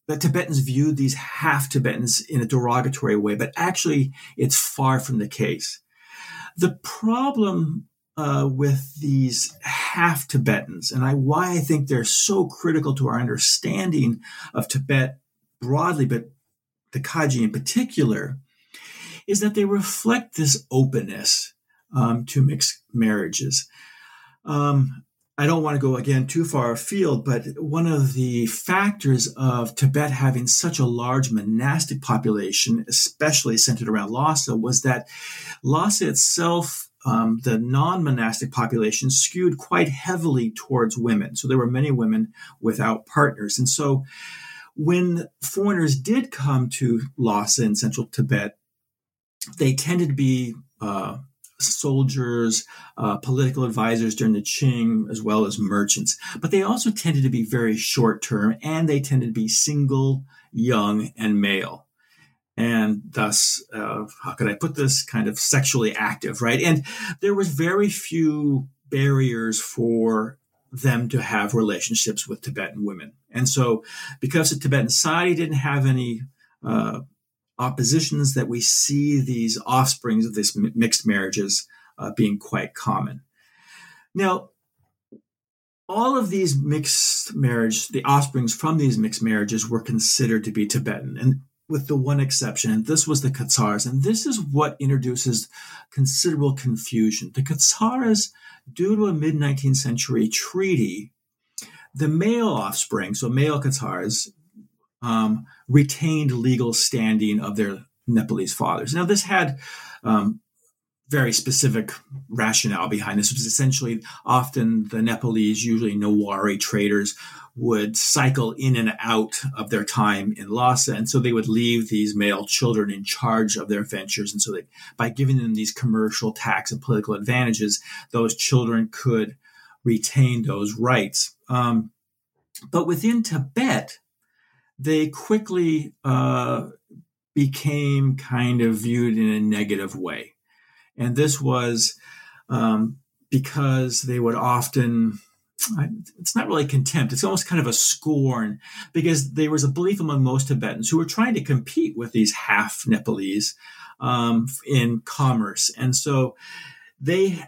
that Tibetans viewed these half Tibetans in a derogatory way, but actually it's far from the case. The problem uh, with these half Tibetans, and I, why I think they're so critical to our understanding of Tibet broadly, but the Khache in particular, is that they reflect this openness um, to mixed marriages. Um, I don't want to go again too far afield, but one of the factors of Tibet having such a large monastic population, especially centered around Lhasa, was that Lhasa itself, um, the non monastic population, skewed quite heavily towards women. So there were many women without partners. And so when foreigners did come to Lhasa in central Tibet, they tended to be uh, soldiers, uh, political advisors during the Qing, as well as merchants. But they also tended to be very short term and they tended to be single, young, and male. And thus, uh, how could I put this? Kind of sexually active, right? And there was very few barriers for them to have relationships with Tibetan women. And so, because the Tibetan society didn't have any uh, oppositions that we see these offsprings of these mixed marriages uh, being quite common. Now, all of these mixed marriage, the offsprings from these mixed marriages were considered to be Tibetan, and with the one exception, and this was the Katsars, and this is what introduces considerable confusion. The Katsaras, due to a mid 19th century treaty, the male offspring, so male Katsars, um, retained legal standing of their Nepalese fathers. Now, this had um, very specific rationale behind this. Was essentially often the Nepalese, usually Newari traders, would cycle in and out of their time in Lhasa. And so they would leave these male children in charge of their ventures. And so that by giving them these commercial tax and political advantages, those children could retain those rights. Um, but within Tibet, they quickly uh, became kind of viewed in a negative way. And this was um, because they would often, it's not really contempt, it's almost kind of a scorn, because there was a belief among most Tibetans who were trying to compete with these half Nepalese um, in commerce. And so they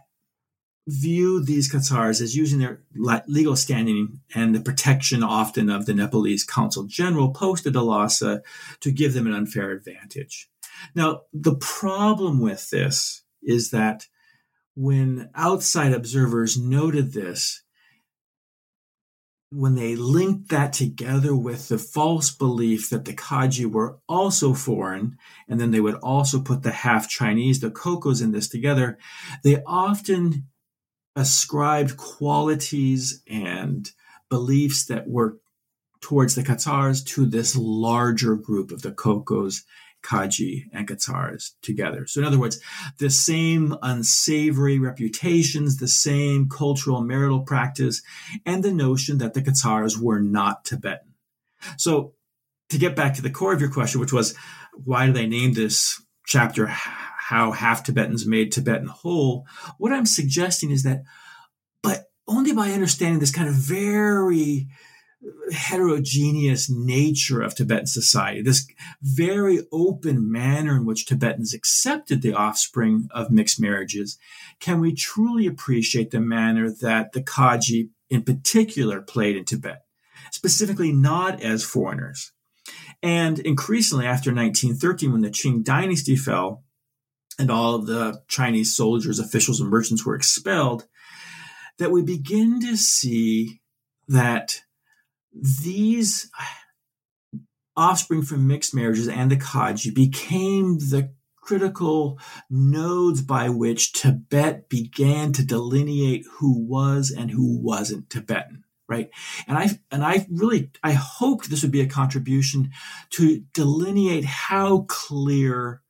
view these Katsars as using their legal standing and the protection often of the Nepalese consul general posted to Lhasa to give them an unfair advantage. Now, the problem with this is that when outside observers noted this, when they linked that together with the false belief that the Khache were also foreign, and then they would also put the half Chinese, the Kokos, in this together, they often ascribed qualities and beliefs that were towards the Katsars to this larger group of the Kokos, Khache, and Katsars together. So, in other words, the same unsavory reputations, the same cultural marital practice, and the notion that the Katsars were not Tibetan. So, to get back to the core of your question, which was why do they name this chapter how half Tibetans made Tibetan whole. What I'm suggesting is that, but only by understanding this kind of very heterogeneous nature of Tibetan society, this very open manner in which Tibetans accepted the offspring of mixed marriages, can we truly appreciate the manner that the Khache in particular played in Tibet, specifically not as foreigners. And increasingly after 1913, when the Qing dynasty fell, and all of the Chinese soldiers, officials, and merchants were expelled, that we begin to see that these offspring from mixed marriages and the Khache became the critical nodes by which Tibet began to delineate who was and who wasn't Tibetan right? And i and i really i hoped this would be a contribution to delineate how clear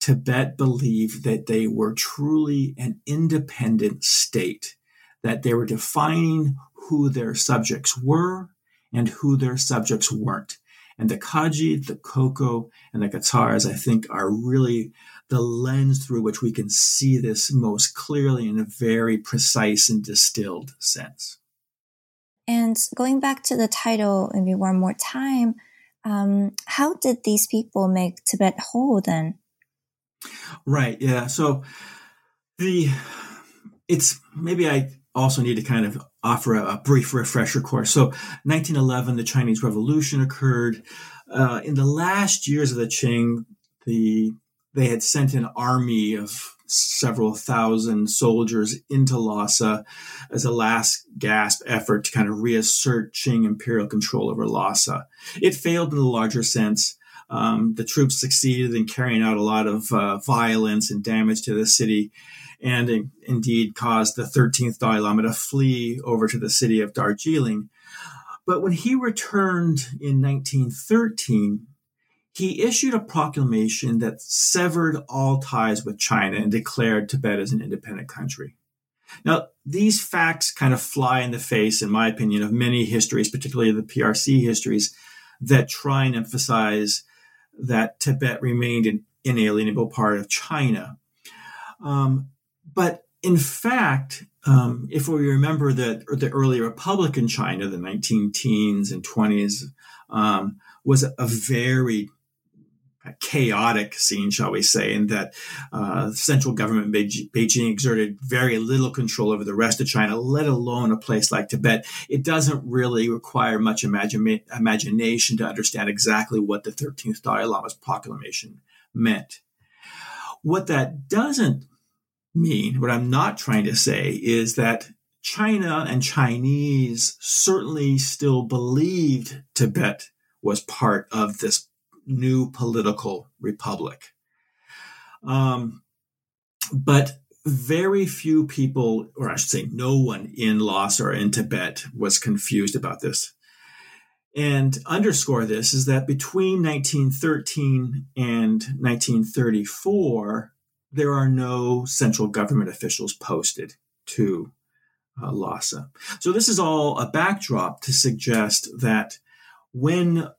Tibet believed that they were truly an independent state, that they were defining who their subjects were and who their subjects weren't. And the Khache, the Koko, and the Katsars, I think, are really the lens through which we can see this most clearly in a very precise and distilled sense. And going back to the title, maybe one more time, um, how did these people make Tibet whole then? Right. Yeah. So the it's maybe I also need to kind of offer a, a brief refresher course. So 1911, the Chinese Revolution occurred. Uh, in the last years of the Qing, the they had sent an army of several thousand soldiers into Lhasa as a last gasp effort to kind of reassert Qing imperial control over Lhasa. It failed in the larger sense. Um, the troops succeeded in carrying out a lot of uh, violence and damage to the city, and in, indeed caused the 13th Dalai Lama to flee over to the city of Darjeeling. But when he returned in 1913, he issued a proclamation that severed all ties with China and declared Tibet as an independent country. Now, these facts kind of fly in the face, in my opinion, of many histories, particularly the PRC histories, that try and emphasize that Tibet remained an inalienable part of China. Um, but in fact, um, if we remember that the early republic in China, the 19 teens and 20s, um, was a very chaotic scene, shall we say, in that uh, central government Beijing exerted very little control over the rest of China, let alone a place like Tibet. It doesn't really require much imagine- imagination to understand exactly what the 13th Dalai Lama's proclamation meant. What that doesn't mean, what I'm not trying to say, is that China and Chinese certainly still believed Tibet was part of this new political republic. Um, but very few people, or I should say, no one in Lhasa or in Tibet was confused about this. And underscore this is that between 1913 and 1934, there are no central government officials posted to uh, Lhasa. So this is all a backdrop to suggest that when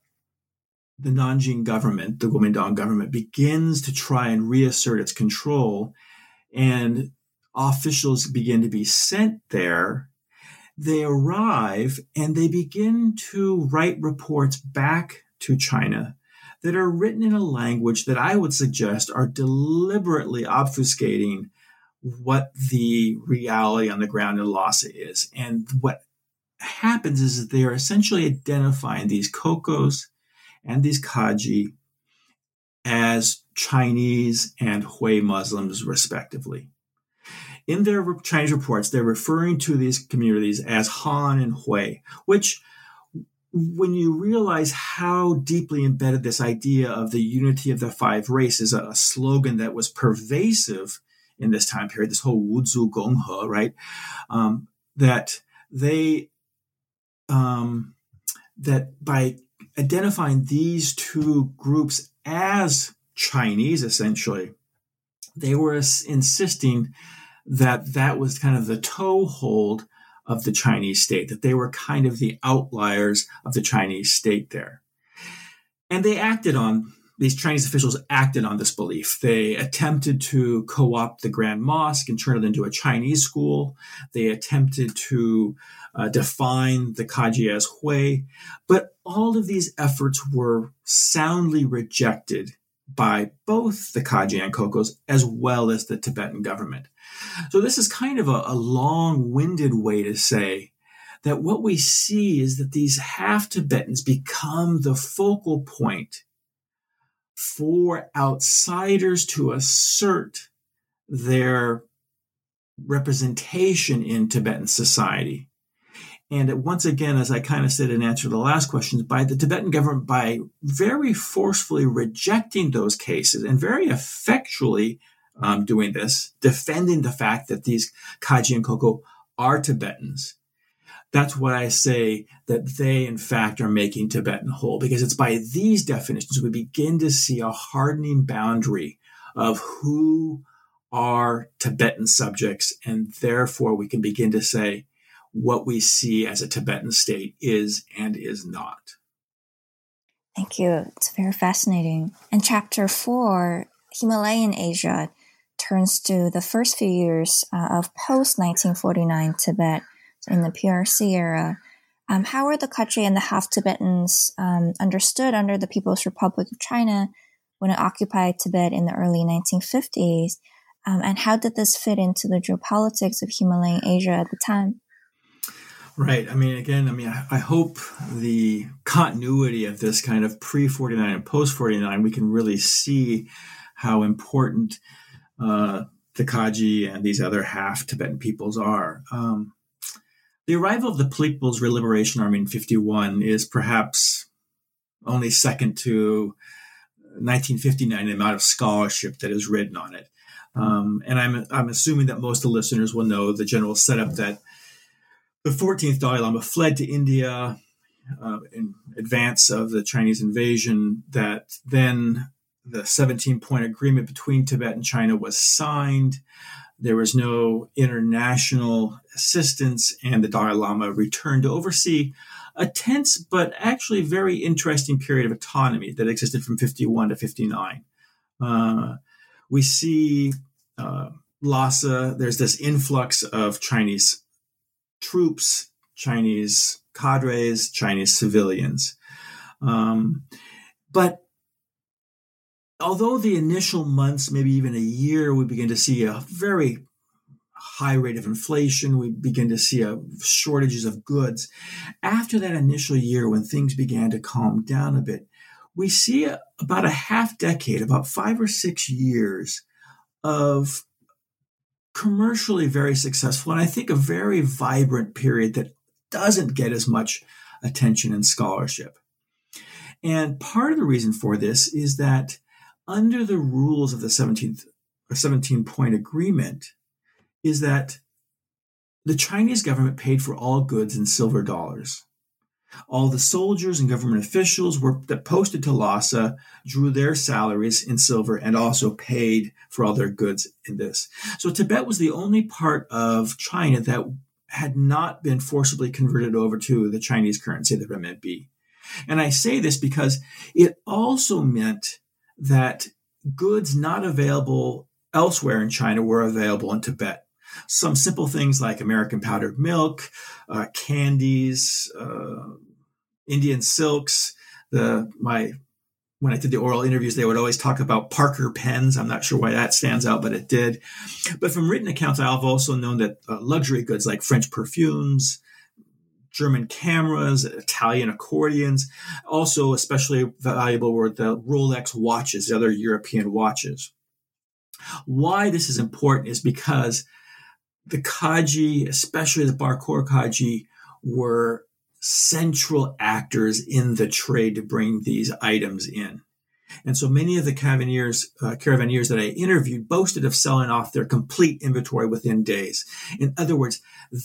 the Nanjing government, the Kuomintang government, begins to try and reassert its control, and officials begin to be sent there, they arrive and they begin to write reports back to China that are written in a language that I would suggest are deliberately obfuscating what the reality on the ground in Lhasa is. And what happens is that they are essentially identifying these Kokos and these Khache as Chinese and Hui Muslims, respectively. In their Chinese reports, they're referring to these communities as Han and Hui, which when you realize how deeply embedded this idea of the unity of the five races, a, slogan that was pervasive in this time period, this whole Wuzu Gonghe, right? Um, that they, um, that by identifying these two groups as Chinese, essentially, they were insisting that that was kind of the toehold of the Chinese state, that they were kind of the outliers of the Chinese state there. And they acted on, these Chinese officials acted on this belief. They attempted to co opt the Grand Mosque and turn it into a Chinese school. They attempted to uh, define the Khache as Hui. But all of these efforts were soundly rejected by both the Khache and Kokos as well as the Tibetan government. So this is kind of a, a long-winded way to say that what we see is that these half Tibetans become the focal point for outsiders to assert their representation in Tibetan society. And once again, as I kind of said in answer to the last questions, by the Tibetan government, by very forcefully rejecting those cases and very effectually um, doing this, defending the fact that these Khache and Koko are Tibetans. That's why I say that they, in fact, are making Tibetan whole, because it's by these definitions we begin to see a hardening boundary of who are Tibetan subjects, and therefore we can begin to say what we see as a Tibetan state is and is not. Thank you. It's very fascinating. And chapter four, Himalayan Asia turns to the first few years uh, of post 1949 Tibet in the PRC era. Um, how were the Khache and the half Tibetans um, understood under the People's Republic of China when it occupied Tibet in the early 1950s? Um, and how did this fit into the geopolitics of Himalayan Asia at the time? Right. I mean, again, I mean, I, I hope the continuity of this kind of pre 49 and post 49, we can really see how important uh, the Khache and these other half Tibetan peoples are. Um, the arrival of the People's Liberation Army in 51 is perhaps only second to 1959 the amount of scholarship that is written on it. Um, and I'm, I'm assuming that most of the listeners will know the general setup that the 14th Dalai Lama fled to India uh, in advance of the Chinese invasion, that then the 17 point agreement between Tibet and China was signed. There was no international assistance, and the Dalai Lama returned to oversee a tense but actually very interesting period of autonomy that existed from 51 to 59. Uh, we see uh, Lhasa, there's this influx of Chinese troops, Chinese cadres, Chinese civilians. Um, but although the initial months, maybe even a year, we begin to see a very high rate of inflation, we begin to see a shortages of goods. After that initial year, when things began to calm down a bit, we see a, about a half decade, about five or six years of commercially very successful, and I think a very vibrant period that doesn't get as much attention and scholarship. And part of the reason for this is that under the rules of the 17th a 17 point agreement is that the Chinese government paid for all goods in silver dollars. All the soldiers and government officials were that posted to Lhasa drew their salaries in silver and also paid for all their goods in this. So Tibet was the only part of China that had not been forcibly converted over to the Chinese currency, the renminbi. And I say this because it also meant that goods not available elsewhere in China were available in Tibet. Some simple things like American powdered milk, uh, candies, uh, Indian silks. The my when I did the oral interviews, they would always talk about Parker pens. I'm not sure why that stands out, but it did. But from written accounts, I've also known that uh, luxury goods like French perfumes, German cameras, Italian accordions. Also, especially valuable were the Rolex watches, the other European watches. Why this is important is because the Khache, especially the Barkor Khache, were central actors in the trade to bring these items in. And so many of the uh, caravaneers that I interviewed boasted of selling off their complete inventory within days. In other words,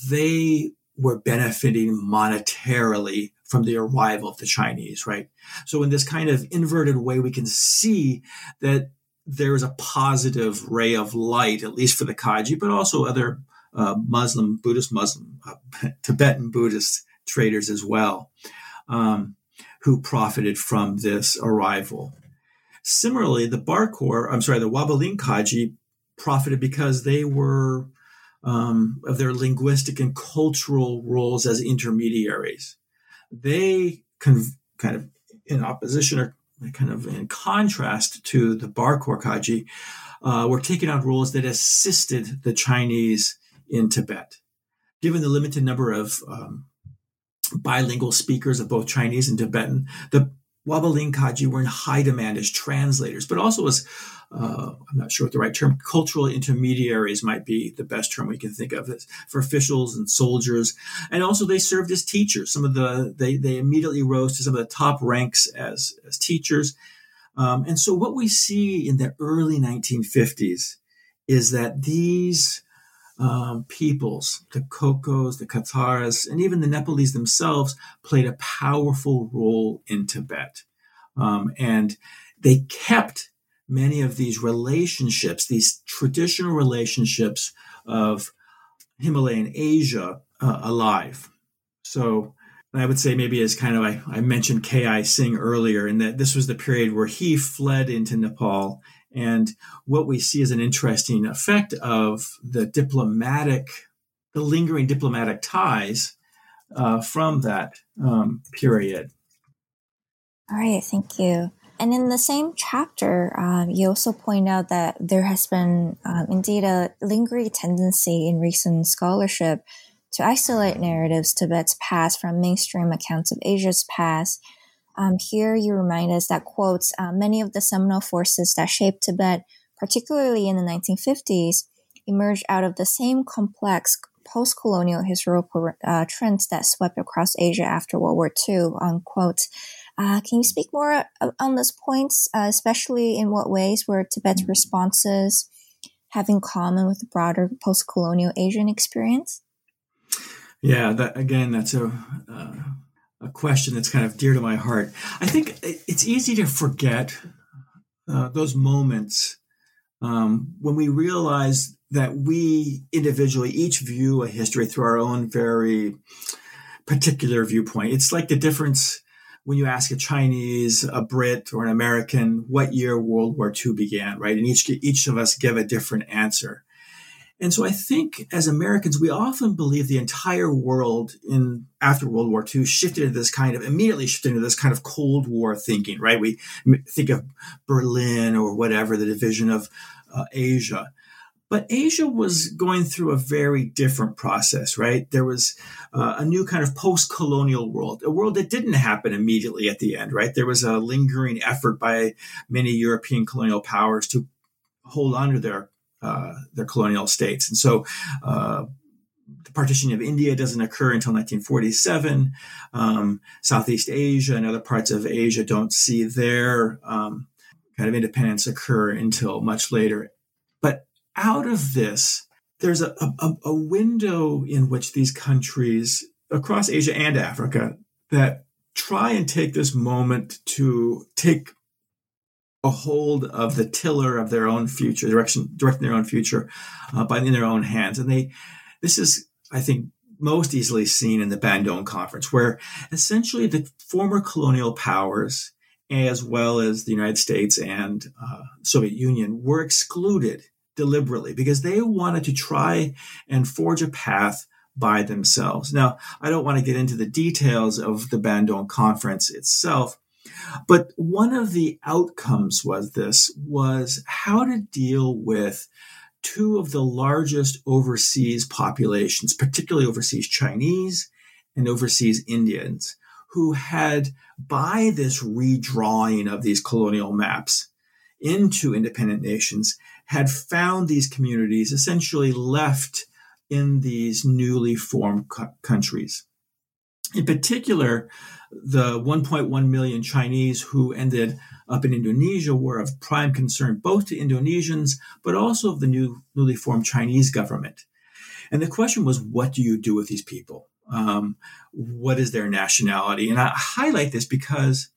they were benefiting monetarily from the arrival of the Chinese, right? So in this kind of inverted way, we can see that there is a positive ray of light, at least for the Khache, but also other uh, Muslim, Buddhist Muslim, uh, Tibetan Buddhist traders as well, um, who profited from this arrival. Similarly, the Barkor, I'm sorry, the Wabaling Khache profited because they were um, of their linguistic and cultural roles as intermediaries. They kind of in opposition or kind of in contrast to the Barkor Khache, uh, were taking on roles that assisted the Chinese in Tibet. Given the limited number of um, bilingual speakers of both Chinese and Tibetan, the Wabaling Khache were in high demand as translators, but also as uh, I'm not sure what the right term, cultural intermediaries might be the best term we can think of for officials and soldiers. And also they served as teachers. Some of the, they, they immediately rose to some of the top ranks as, as teachers. Um, and so what we see in the early 1950s is that these um, peoples, the Kokos, the Katsaras, and even the Nepalese themselves played a powerful role in Tibet. Um, and they kept many of these relationships, these traditional relationships of Himalayan Asia uh, alive. So I would say maybe as kind of I, I mentioned K.I. Singh earlier, in that this was the period where he fled into Nepal. And what we see is an interesting effect of the diplomatic, the lingering diplomatic ties uh, from that um, period. All right, thank you. And in the same chapter, um, you also point out that there has been um, indeed a lingering tendency in recent scholarship to isolate narratives Tibet's past from mainstream accounts of Asia's past. Um, here, you remind us that, quotes, uh, many of the seminal forces that shaped Tibet, particularly in the 1950s, emerged out of the same complex post colonial historical uh, trends that swept across Asia after World War II, unquote. Uh, can you speak more uh, on those points, uh, especially in what ways were Tibet's responses have in common with the broader post-colonial Asian experience? Yeah, that again, that's a uh, a question that's kind of dear to my heart. I think it's easy to forget uh, those moments um, when we realize that we individually each view a history through our own very particular viewpoint. It's like the difference when you ask a Chinese, a Brit, or an American what year World War II began, right? And each each of us give a different answer. And so I think as Americans, we often believe the entire world in after World War II shifted into this kind of immediately shifted into this kind of Cold War thinking, right? We think of Berlin or whatever, the division of uh, Asia. But Asia was going through a very different process, right? There was uh, a new kind of post colonial world, a world that didn't happen immediately at the end, right? There was a lingering effort by many European colonial powers to hold on to their, uh, their colonial states. And so, uh, the partition of India doesn't occur until 1947. Um, Southeast Asia and other parts of Asia don't see their um, kind of independence occur until much later. But out of this, there's a, a, a window in which these countries across Asia and Africa that try and take this moment to take a hold of the tiller of their own future, direction, directing their own future uh, by in their own hands. And they, this is, I think, most easily seen in the Bandung Conference, where essentially the former colonial powers, as well as the United States and uh, Soviet Union, were excluded deliberately because they wanted to try and forge a path by themselves. Now, I don't want to get into the details of the Bandung Conference itself, but one of the outcomes was this was how to deal with two of the largest overseas populations, particularly overseas Chinese and overseas Indians, who had, by this redrawing of these colonial maps into independent nations, had found these communities essentially left in these newly formed countries. In particular, the 1.1 million Chinese who ended up in Indonesia were of prime concern both to Indonesians, but also of the new, newly formed Chinese government. And the question was, what do you do with these people? Um, what is their nationality? And I highlight this because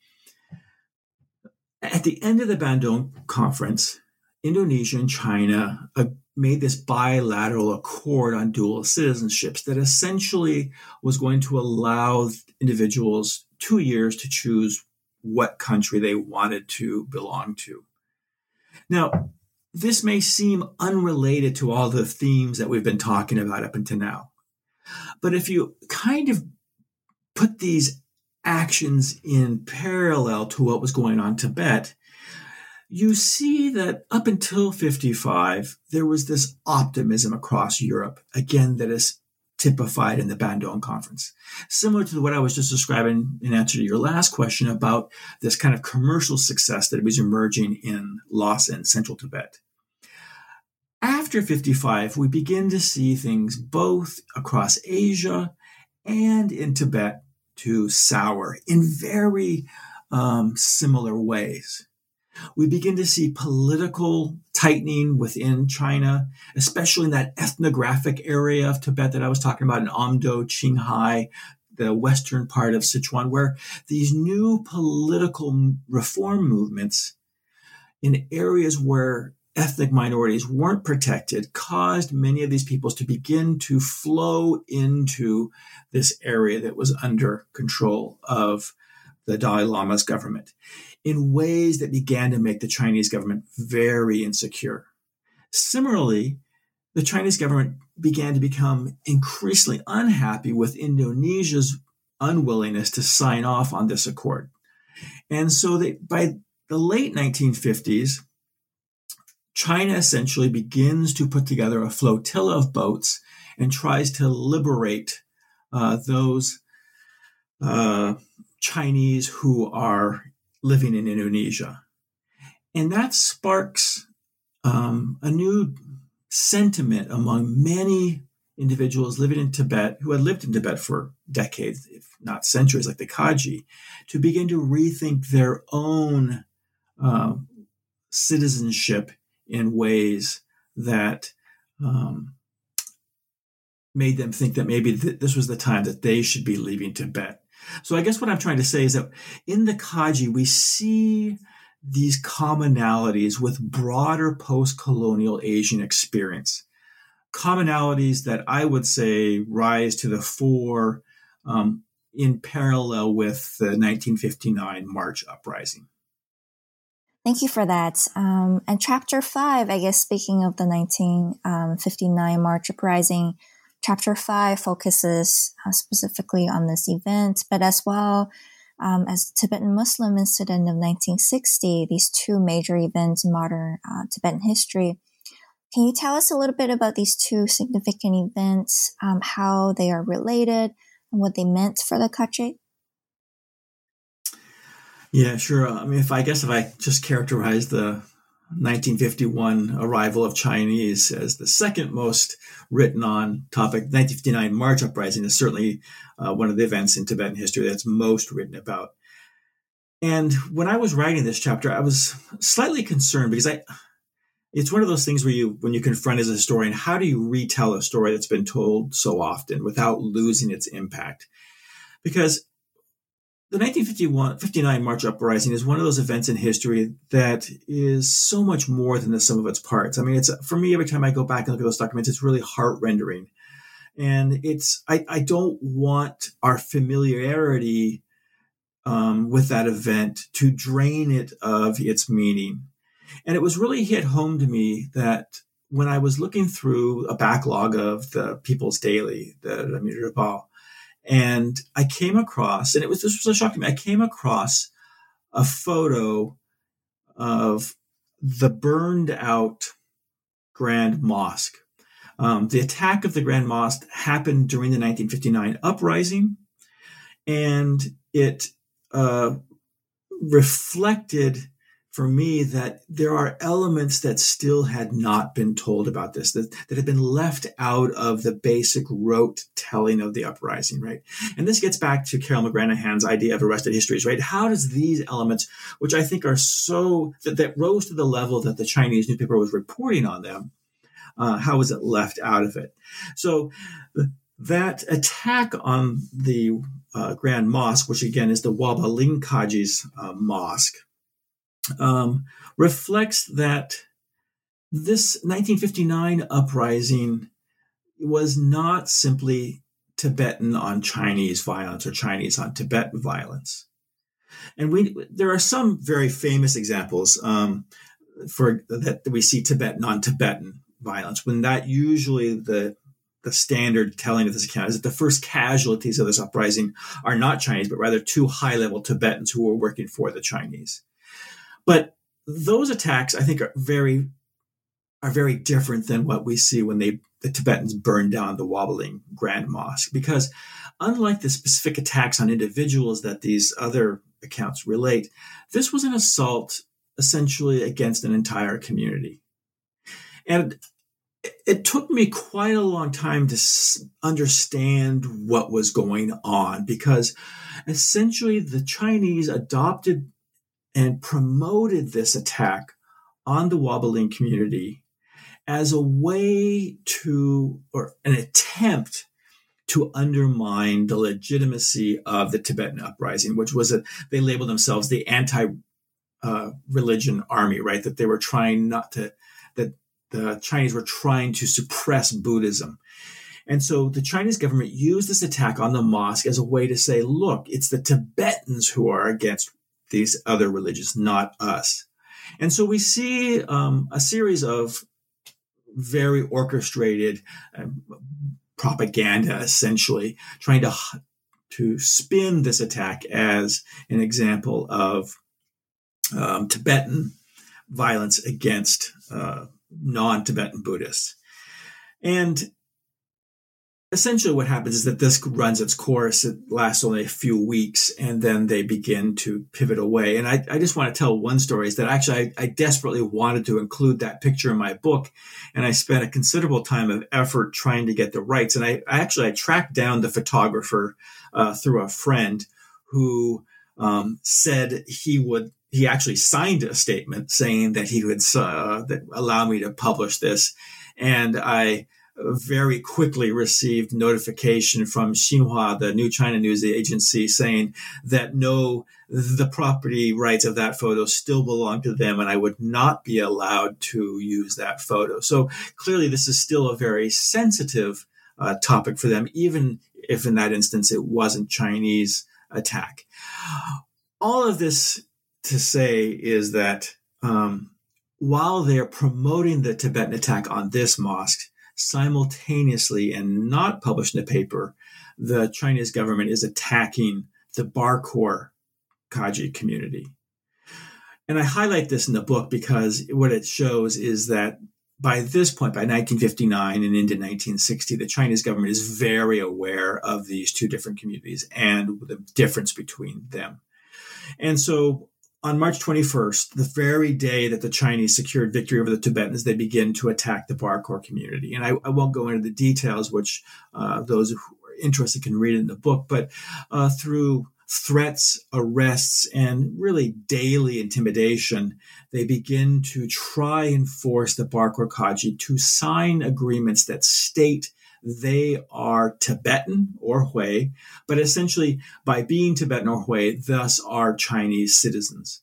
at the end of the Bandung conference, Indonesia and China uh, made this bilateral accord on dual citizenships that essentially was going to allow individuals two years to choose what country they wanted to belong to. Now, this may seem unrelated to all the themes that we've been talking about up until now. But if you kind of put these actions in parallel to what was going on in Tibet, you see that up until 55, there was this optimism across Europe, again, that is typified in the Bandung conference. Similar to what I was just describing in answer to your last question about this kind of commercial success that was emerging in Lhasa, and central Tibet. After 55, we begin to see things both across Asia and in Tibet to sour in very um, similar ways. We begin to see political tightening within China, especially in that ethnographic area of Tibet that I was talking about in Amdo, Qinghai, the western part of Sichuan, where these new political reform movements in areas where ethnic minorities weren't protected caused many of these peoples to begin to flow into this area that was under control of the Dalai Lama's government in ways that began to make the Chinese government very insecure. Similarly, the Chinese government began to become increasingly unhappy with Indonesia's unwillingness to sign off on this accord. And so they, by the late 1950s, China essentially begins to put together a flotilla of boats and tries to liberate uh, those uh, Chinese who are living in Indonesia. And that sparks um, a new sentiment among many individuals living in Tibet who had lived in Tibet for decades, if not centuries, like the Khache, to begin to rethink their own uh, citizenship in ways that um, made them think that maybe th- this was the time that they should be leaving Tibet. So I guess what I'm trying to say is that in the Khache, we see these commonalities with broader post-colonial Asian experience. Commonalities that I would say rise to the fore um, in parallel with the 1959 March uprising. Thank you for that. Um, and chapter five, I guess, speaking of the 1959 um, March uprising, Chapter 5 focuses uh, specifically on this event, but as well um, as the Tibetan Muslim incident of 1960, these two major events in modern uh, Tibetan history. Can you tell us a little bit about these two significant events, um, how they are related, and what they meant for the Khache? Yeah, sure. I mean, if I guess if I just characterize the 1951 arrival of Chinese as the second most written on topic. 1959 March uprising is certainly uh, one of the events in Tibetan history that's most written about. And when I was writing this chapter, I was slightly concerned because I it's one of those things where you, when you confront as a historian, how do you retell a story that's been told so often without losing its impact? Because the 1959 March Uprising is one of those events in history that is so much more than the sum of its parts. I mean, it's for me every time I go back and look at those documents, it's really heart rending, and it's I, I don't want our familiarity um, with that event to drain it of its meaning. And it was really hit home to me that when I was looking through a backlog of the People's Daily, the Amir Rabal, and I came across, and it was this was a shock to me. I came across a photo of the burned out Grand Mosque. Um, the attack of the Grand Mosque happened during the 1959 uprising, and it uh, reflected for me that there are elements that still had not been told about this, that, that had been left out of the basic rote telling of the uprising, right? And this gets back to Carole McGranahan's idea of arrested histories, right? How does these elements, which I think are so, that, that rose to the level that the Chinese newspaper was reporting on them, uh, how was it left out of it? So that attack on the uh, Grand Mosque, which again is the Wapaling Khache's uh, mosque, um, reflects that this 1959 uprising was not simply Tibetan on Chinese violence or Chinese on Tibetan violence. And we there are some very famous examples um, for that we see Tibetan on Tibetan violence when that usually the the standard telling of this account is that the first casualties of this uprising are not Chinese, but rather two high level Tibetans who were working for the Chinese. But those attacks, I think, are very are very different than what we see when they the Tibetans burn down the Wapaling Grand Mosque, because unlike the specific attacks on individuals that these other accounts relate, this was an assault essentially against an entire community. And it took me quite a long time to understand what was going on because essentially the Chinese adopted and promoted this attack on the Wapaling community as a way to, or an attempt to undermine the legitimacy of the Tibetan uprising, which was that they labeled themselves the anti uh, religion army, right? That they were trying not to, that the Chinese were trying to suppress Buddhism. And so the Chinese government used this attack on the mosque as a way to say, look, it's the Tibetans who are against these other religions, not us. And so we see um, a series of very orchestrated um, propaganda, essentially trying to to spin this attack as an example of um, Tibetan violence against uh, non-Tibetan Buddhists. And essentially what happens is that this runs its course it lasts only a few weeks and then they begin to pivot away. And i, I just want to tell one story is that actually I, I, desperately wanted to include that picture in my book and i spent a considerable time of effort trying to get the rights. And i, I actually i tracked down the photographer uh, through a friend who um, said he would he actually signed a statement saying that he would uh, that allow me to publish this. And i very quickly received notification from Xinhua, the new China news agency, saying that no, the property rights of that photo still belong to them and I would not be allowed to use that photo. So clearly, this is still a very sensitive uh, topic for them, even if in that instance it wasn't Chinese attack. All of this to say is that um, while they're promoting the Tibetan attack on this mosque, simultaneously and not published in a paper, the Chinese government is attacking the Barkor Khache community. And I highlight this in the book because what it shows is that by this point, by 1959 and into 1960, the Chinese government is very aware of these two different communities and the difference between them. And so on March 21st, the very day that the Chinese secured victory over the Tibetans, they begin to attack the Barkor community. And I, I won't go into the details, which uh, those who are interested can read in the book, but uh, through threats, arrests, and really daily intimidation, they begin to try and force the Barkor Khache to sign agreements that state they are Tibetan or Hui, but essentially by being Tibetan or Hui, thus are Chinese citizens.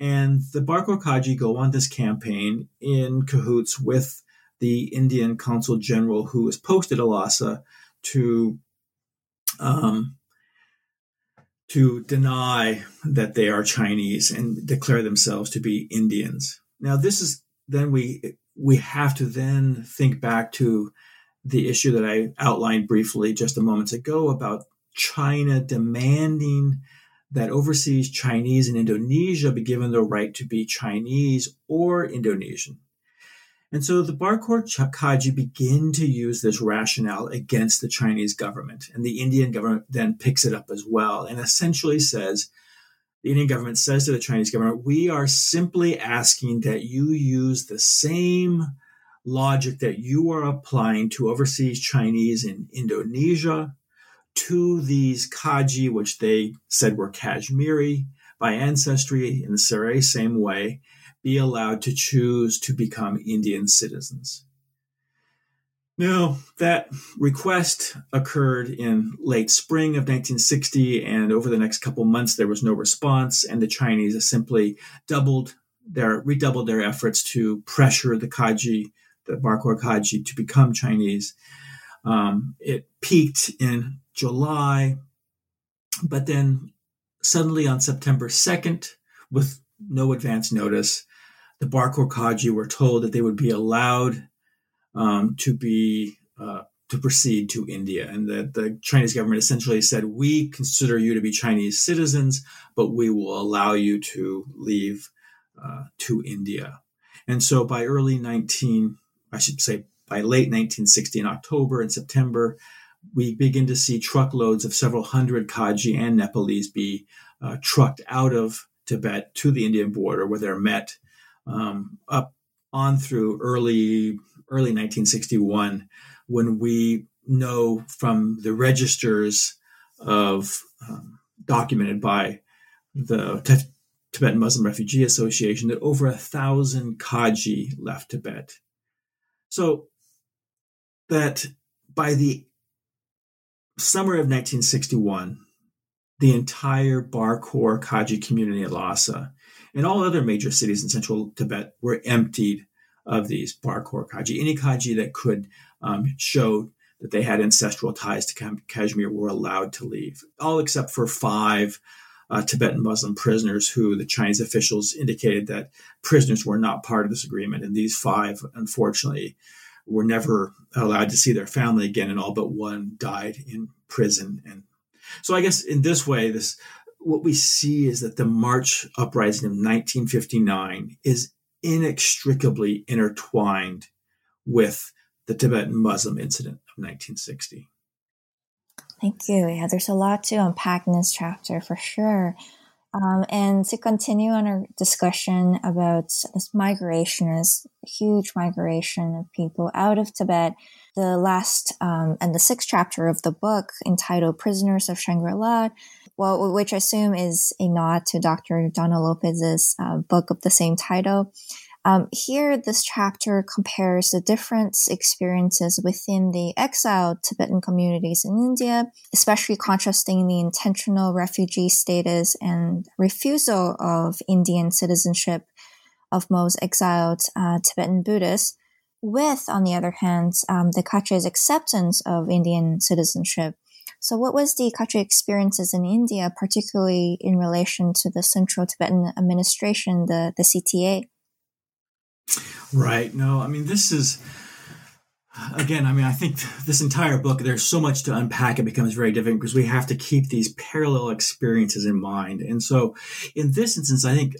And the Barkor Khache go on this campaign in cahoots with the Indian Consul General who is posted at Lhasa to um, to deny that they are Chinese and declare themselves to be Indians. Now, this is then we we have to then think back to the issue that I outlined briefly just a moment ago about China demanding that overseas Chinese in Indonesia be given the right to be Chinese or Indonesian. And so the Barkor Khache begin to use this rationale against the Chinese government. And the Indian government then picks it up as well and essentially says, the Indian government says to the Chinese government, we are simply asking that you use the same logic that you are applying to overseas Chinese in Indonesia to these Khache, which they said were Kashmiri by ancestry in the same way, be allowed to choose to become Indian citizens. Now, that request occurred in late spring of 1960, and over the next couple months, there was no response, and the Chinese simply doubled their redoubled their efforts to pressure the Khache the Barkor Khache to become Chinese. Um, it peaked in July, but then suddenly on September 2nd, with no advance notice, the Barkor Khache were told that they would be allowed um, to be uh, to proceed to India, and that the Chinese government essentially said, "We consider you to be Chinese citizens, but we will allow you to leave uh, to India." And so, by early 19 I should say by late 1960 in October and September, we begin to see truckloads of several hundred Khache and Nepalese be uh, trucked out of Tibet to the Indian border where they're met um, up on through early early 1961 when we know from the registers of um, documented by the T- Tibetan Muslim Refugee Association that over a thousand Khache left Tibet so that by the summer of 1961, the entire Barkor Khache community at Lhasa and all other major cities in central Tibet were emptied of these Barkor Khache. Any Khache that could um, show that they had ancestral ties to Kashmir were allowed to leave, all except for five uh, Tibetan Muslim prisoners who the Chinese officials indicated that prisoners were not part of this agreement. And these five, unfortunately, were never allowed to see their family again, and all but one died in prison. And so, I guess in this way, this what we see is that the March uprising of 1959 is inextricably intertwined with the Tibetan Muslim incident of 1960. Thank you. Yeah, there's a lot to unpack in this chapter for sure. Um, and to continue on our discussion about this migration, this huge migration of people out of Tibet, the last um, and the sixth chapter of the book entitled Prisoners of Shangri-La, well, which I assume is a nod to Dr. Donald Lopez's uh, book of the same title, um, here, this chapter compares the different experiences within the exiled Tibetan communities in India, especially contrasting the intentional refugee status and refusal of Indian citizenship of most exiled uh, Tibetan Buddhists, with, on the other hand, um, the Khache's acceptance of Indian citizenship. So, what was the Khache experiences in India, particularly in relation to the Central Tibetan Administration, the, the CTA? Right. No, I mean, this is, again, I mean, I think this entire book, there's so much to unpack. It becomes very difficult because we have to keep these parallel experiences in mind. And so, in this instance, I think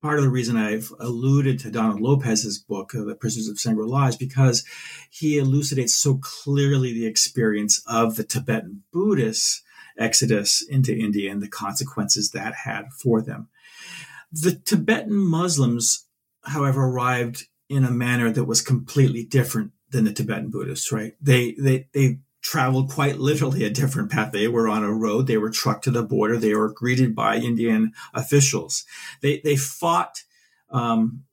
part of the reason I've alluded to Donald Lopez's book, uh, The Prisoners of Shangri-La, is because he elucidates so clearly the experience of the Tibetan Buddhists exodus into India and the consequences that had for them. The Tibetan Muslims however, arrived in a manner that was completely different than the Tibetan Buddhists, right? They, they, they traveled quite literally a different path. They were on a road. They were trucked to the border. They were greeted by Indian officials. They they fought um,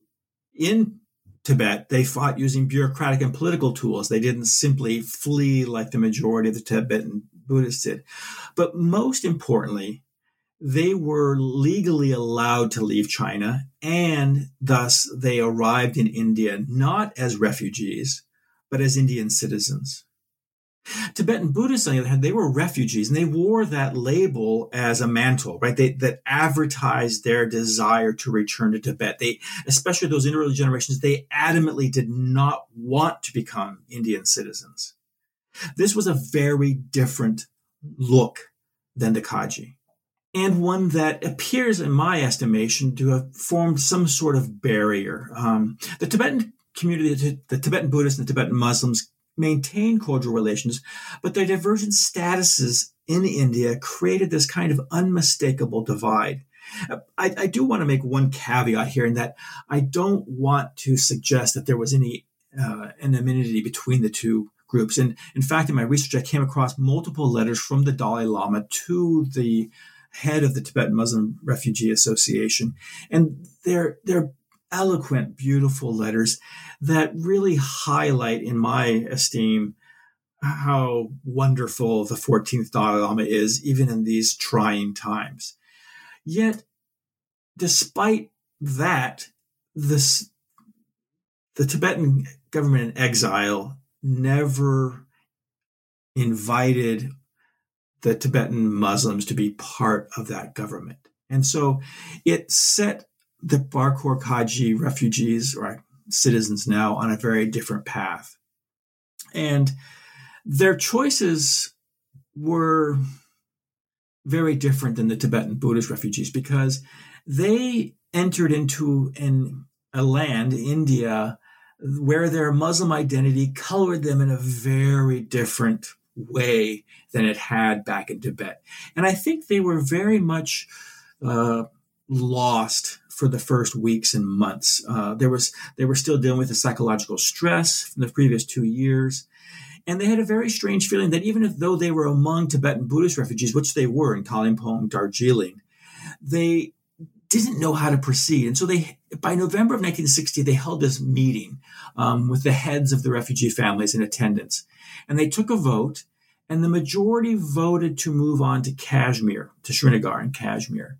in Tibet. They fought using bureaucratic and political tools. They didn't simply flee like the majority of the Tibetan Buddhists did. But most importantly, they were legally allowed to leave China, and thus they arrived in India not as refugees, but as Indian citizens. Tibetan Buddhists, on the other hand, they were refugees and they wore that label as a mantle, right? They, that advertised their desire to return to Tibet. They, especially those in early generations, they adamantly did not want to become Indian citizens. This was a very different look than the Khache, and one that appears, in my estimation, to have formed some sort of barrier. Um, the Tibetan community, the Tibetan Buddhists and the Tibetan Muslims maintain cordial relations, but their divergent statuses in India created this kind of unmistakable divide. I, I, do want to make one caveat here in that I don't want to suggest that there was any uh, anonymity between the two groups. And in fact, in my research, I came across multiple letters from the Dalai Lama to the head of the Tibetan Muslim Refugee Association, and they're they're eloquent, beautiful letters that really highlight, in my esteem, how wonderful the 14th Dalai Lama is, even in these trying times. Yet, despite that, this, the Tibetan government in exile never invited the Tibetan Muslims to be part of that government. And so it set the Barkor Khache refugees or citizens now on a very different path. And their choices were very different than the Tibetan Buddhist refugees because they entered into an, a land, India, where their Muslim identity colored them in a very different way than it had back in Tibet. And I think they were very much uh, lost for the first weeks and months. Uh, there was they were still dealing with the psychological stress from the previous two years, and they had a very strange feeling that even if though they were among Tibetan Buddhist refugees, which they were in Kalimpong, Darjeeling, they didn't know how to proceed. And so they, by November of 1960, they held this meeting um, with the heads of the refugee families in attendance, and they took a vote. And the majority voted to move on to Kashmir, to Srinagar in Kashmir.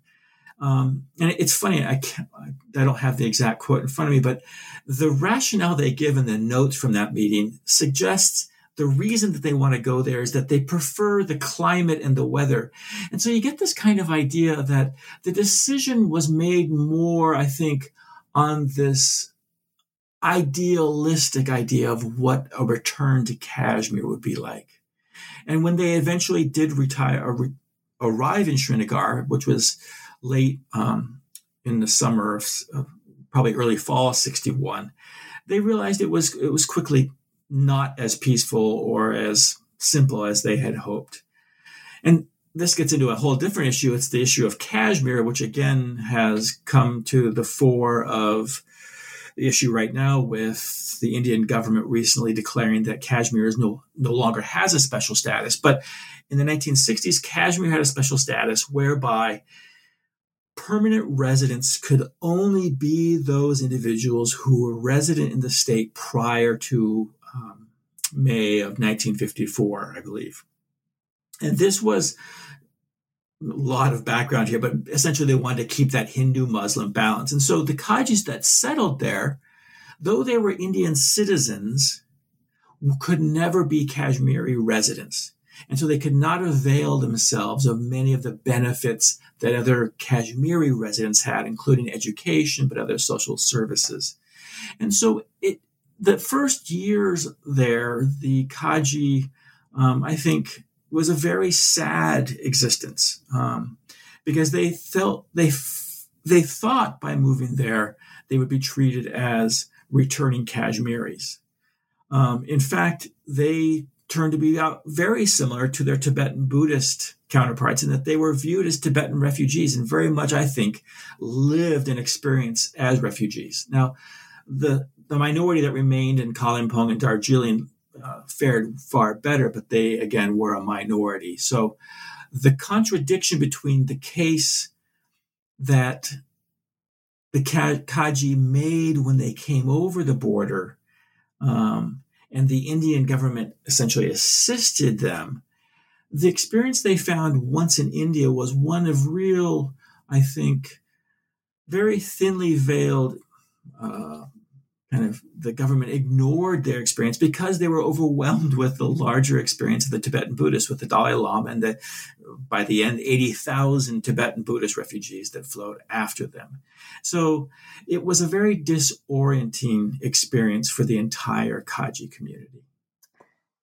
Um, and it's funny, I, can't, I don't have the exact quote in front of me, but the rationale they give in the notes from that meeting suggests the reason that they want to go there is that they prefer the climate and the weather. And so you get this kind of idea that the decision was made more, I think, on this idealistic idea of what a return to Kashmir would be like. And when they eventually did retire, arrive in Srinagar, which was late um, in the summer of uh, probably early fall of 61 they realized it was it was quickly not as peaceful or as simple as they had hoped. And this gets into a whole different issue. It's the issue of kashmir which again has come to the fore of issue right now with the Indian government recently declaring that Kashmir is no, no longer has a special status. But in the 1960s, Kashmir had a special status whereby permanent residents could only be those individuals who were resident in the state prior to um, May of 1954, I believe. And this was lot of background here, but essentially they wanted to keep that Hindu Muslim balance. And so the Khaches that settled there, though they were Indian citizens, could never be Kashmiri residents. And so they could not avail themselves of many of the benefits that other Kashmiri residents had, including education, but other social services. And so it, the first years there, the Khache, um, I think, was a very sad existence um, because they felt they they thought by moving there they would be treated as returning Kashmiris. Um, in fact, they turned to be very similar to their Tibetan Buddhist counterparts in that they were viewed as Tibetan refugees and very much, I think, lived and experienced as refugees. Now, the, the minority that remained in Kalimpong and Darjeeling uh, fared far better, but they again were a minority. So the contradiction between the case that the Khache made when they came over the border, um, and the Indian government essentially assisted them. The experience they found once in India was one of real, I think, very thinly veiled uh, kind of the government ignored their experience because they were overwhelmed with the larger experience of the Tibetan Buddhists with the Dalai Lama and the by the end 80,000 Tibetan Buddhist refugees that flowed after them. So it was a very disorienting experience for the entire Khache community.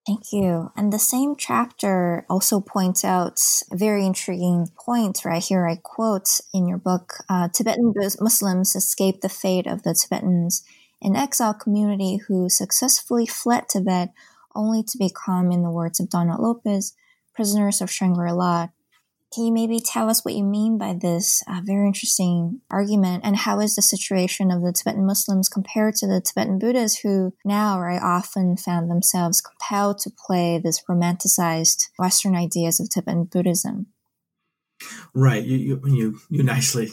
Thank you. And the same chapter also points out a very intriguing point right here. I quote in your book uh, Tibetan Muslims escaped the fate of the Tibetans an exile community who successfully fled Tibet only to become, in the words of Donald Lopez, prisoners of Shangri La. Can you maybe tell us what you mean by this uh, very interesting argument and how is the situation of the Tibetan Muslims compared to the Tibetan Buddhists who now right, often found themselves compelled to play this romanticized Western ideas of Tibetan Buddhism? Right. You, you, you, you nicely,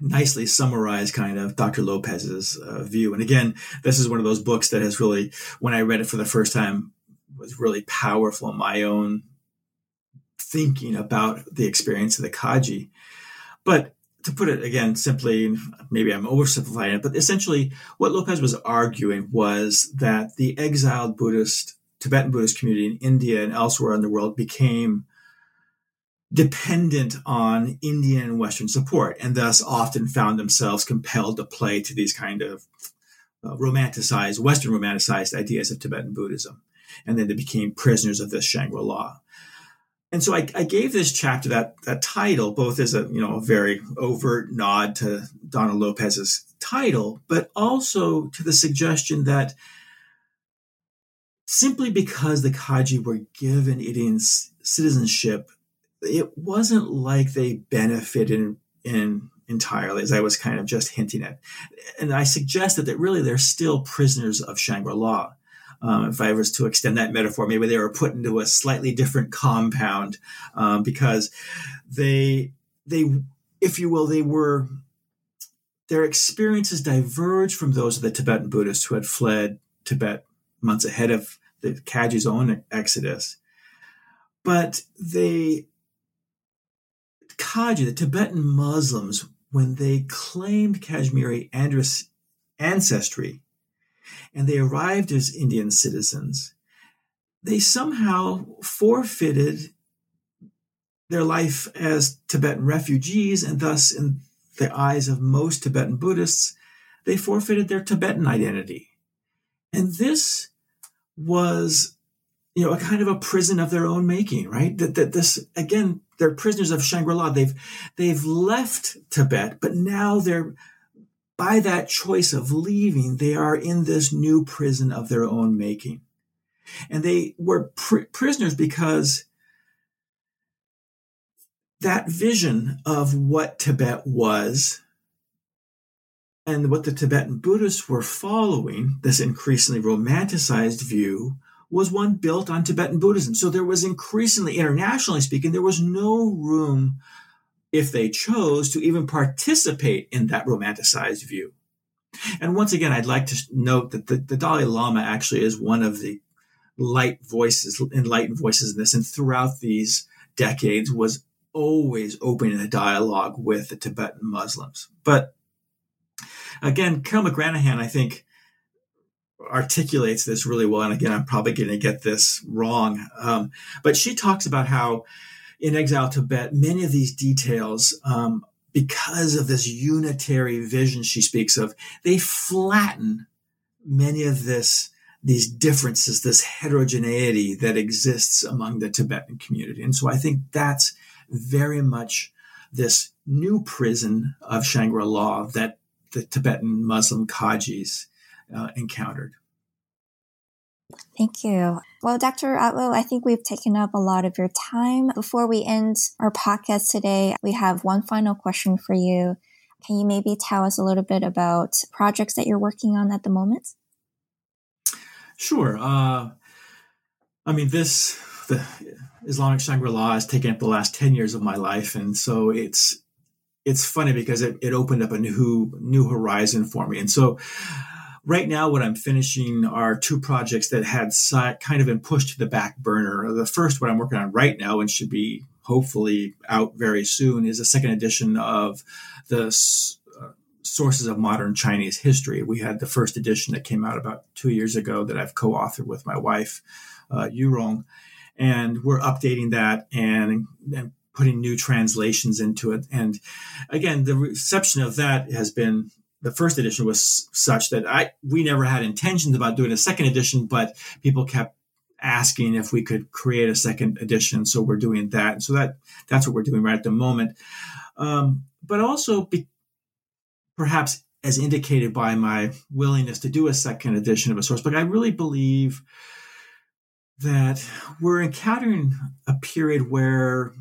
nicely summarize kind of Dr. Lopez's uh, view. And again, this is one of those books that has really, when I read it for the first time, was really powerful in my own thinking about the experience of the Khache. But to put it again simply, maybe I'm oversimplifying it, but essentially what Lopez was arguing was that the exiled Buddhist, Tibetan Buddhist community in India and elsewhere in the world became dependent on Indian and Western support, and thus often found themselves compelled to play to these kind of uh, romanticized, Western romanticized ideas of Tibetan Buddhism. And then they became prisoners of this Shangri La. And so I, I, gave this chapter that, that title, both as a you know a very overt nod to Donald Lopez's title, but also to the suggestion that simply because the Khache were given Indian citizenship it wasn't like they benefited in, in entirely, as I was kind of just hinting at. And I suggested that really they're still prisoners of Shangri La. Um, if I was to extend that metaphor, maybe they were put into a slightly different compound um, because they, they, if you will, they were, their experiences diverged from those of the Tibetan Buddhists who had fled Tibet months ahead of the Khache's own exodus. But they Khache, the Tibetan Muslims, when they claimed Kashmiri ancestry and they arrived as Indian citizens, they somehow forfeited their life as Tibetan refugees, and thus, in the eyes of most Tibetan Buddhists, they forfeited their Tibetan identity. And this was, you know, a kind of a prison of their own making, right? That, that this, again, they're prisoners of Shangri-La. They've they've left Tibet, but now they're by that choice of leaving, they are in this new prison of their own making. And they were pr- prisoners because that vision of what Tibet was and what the Tibetan Buddhists were following, this increasingly romanticized view, was one built on Tibetan Buddhism. So there was increasingly, internationally speaking, there was no room, if they chose, to even participate in that romanticized view. And once again, I'd like to note that the, the Dalai Lama actually is one of the light voices, enlightened voices in this, and throughout these decades was always open in a dialogue with the Tibetan Muslims. But again, Carole McGranahan, I think, articulates this really well. And again, I'm probably going to get this wrong. Um, but she talks about how in exile Tibet, many of these details, um, because of this unitary vision she speaks of, they flatten many of this these differences, this heterogeneity that exists among the Tibetan community. And so I think that's very much this new prison of Shangri-La that the Tibetan Muslim Khaches uh, encountered. Thank you. Well, Dr. Atwill, I think we've taken up a lot of your time. Before we end our podcast today, we have one final question for you. Can you maybe tell us a little bit about projects that you're working on at the moment? Sure. Uh, I mean, this the Islamic Shangri-La has taken up the last ten years of my life, and so it's it's funny because it, it opened up a new new horizon for me, and so right now what i'm finishing are two projects that had kind of been pushed to the back burner. The first what i'm working on right now and should be hopefully out very soon is a second edition of the uh, sources of modern chinese history. We had the first edition that came out about two years ago that i've co-authored with my wife uh, Yurong, and we're updating that and, and putting new translations into it. And again the reception of that has been the first edition was such that I we never had intentions about doing a second edition, but people kept asking if we could create a second edition, so we're doing that. So that that's what we're doing right at the moment. Um, but also, be, perhaps as indicated by my willingness to do a second edition of a source book, I really believe that we're encountering a period where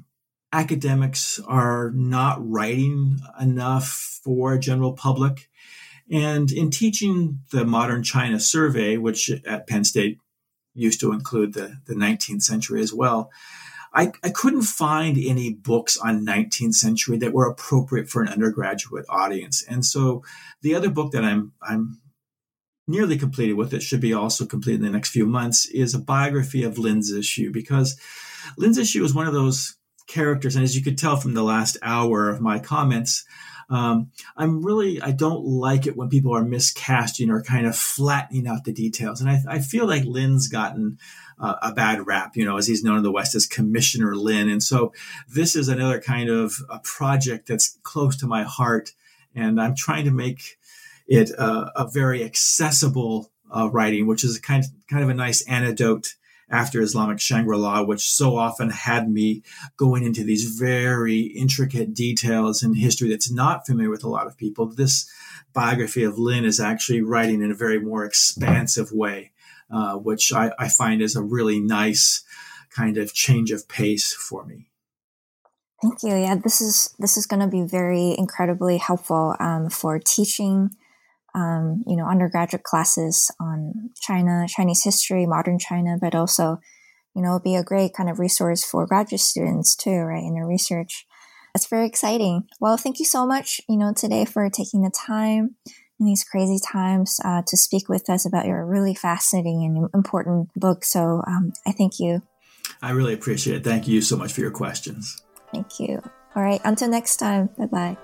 academics are not writing enough for a general public and in teaching the modern China survey, which at Penn State used to include the, the 19th century as well, I, I couldn't find any books on 19th century that were appropriate for an undergraduate audience. And so the other book that I'm I'm nearly completed with, it should be also completed in the next few months, is a biography of Lin Zexu, because Lin Zexu is one of those characters, and as you could tell from the last hour of my comments, um, I'm really, I don't like it when people are miscasting or kind of flattening out the details. And I, I feel like Lin's gotten uh, a bad rap, you know, as he's known in the West as Commissioner Lin. And so this is another kind of a project that's close to my heart. And I'm trying to make it uh, a very accessible uh, writing, which is kind of, kind of a nice antidote after Islamic Shangri La, which so often had me going into these very intricate details in history that's not familiar with a lot of people. This biography of Lin is actually writing in a very more expansive way, uh, which I, I find is a really nice kind of change of pace for me. Thank you. Yeah, this is this is going to be very incredibly helpful um, for teaching um, you know, undergraduate classes on China, Chinese history, modern China, but also, you know, be a great kind of resource for graduate students too, right, in their research. That's very exciting. Well, thank you so much, you know, today for taking the time in these crazy times uh, to speak with us about your really fascinating and important book. So um, I thank you. I really appreciate it. Thank you so much for your questions. Thank you. All right. Until next time. Bye bye.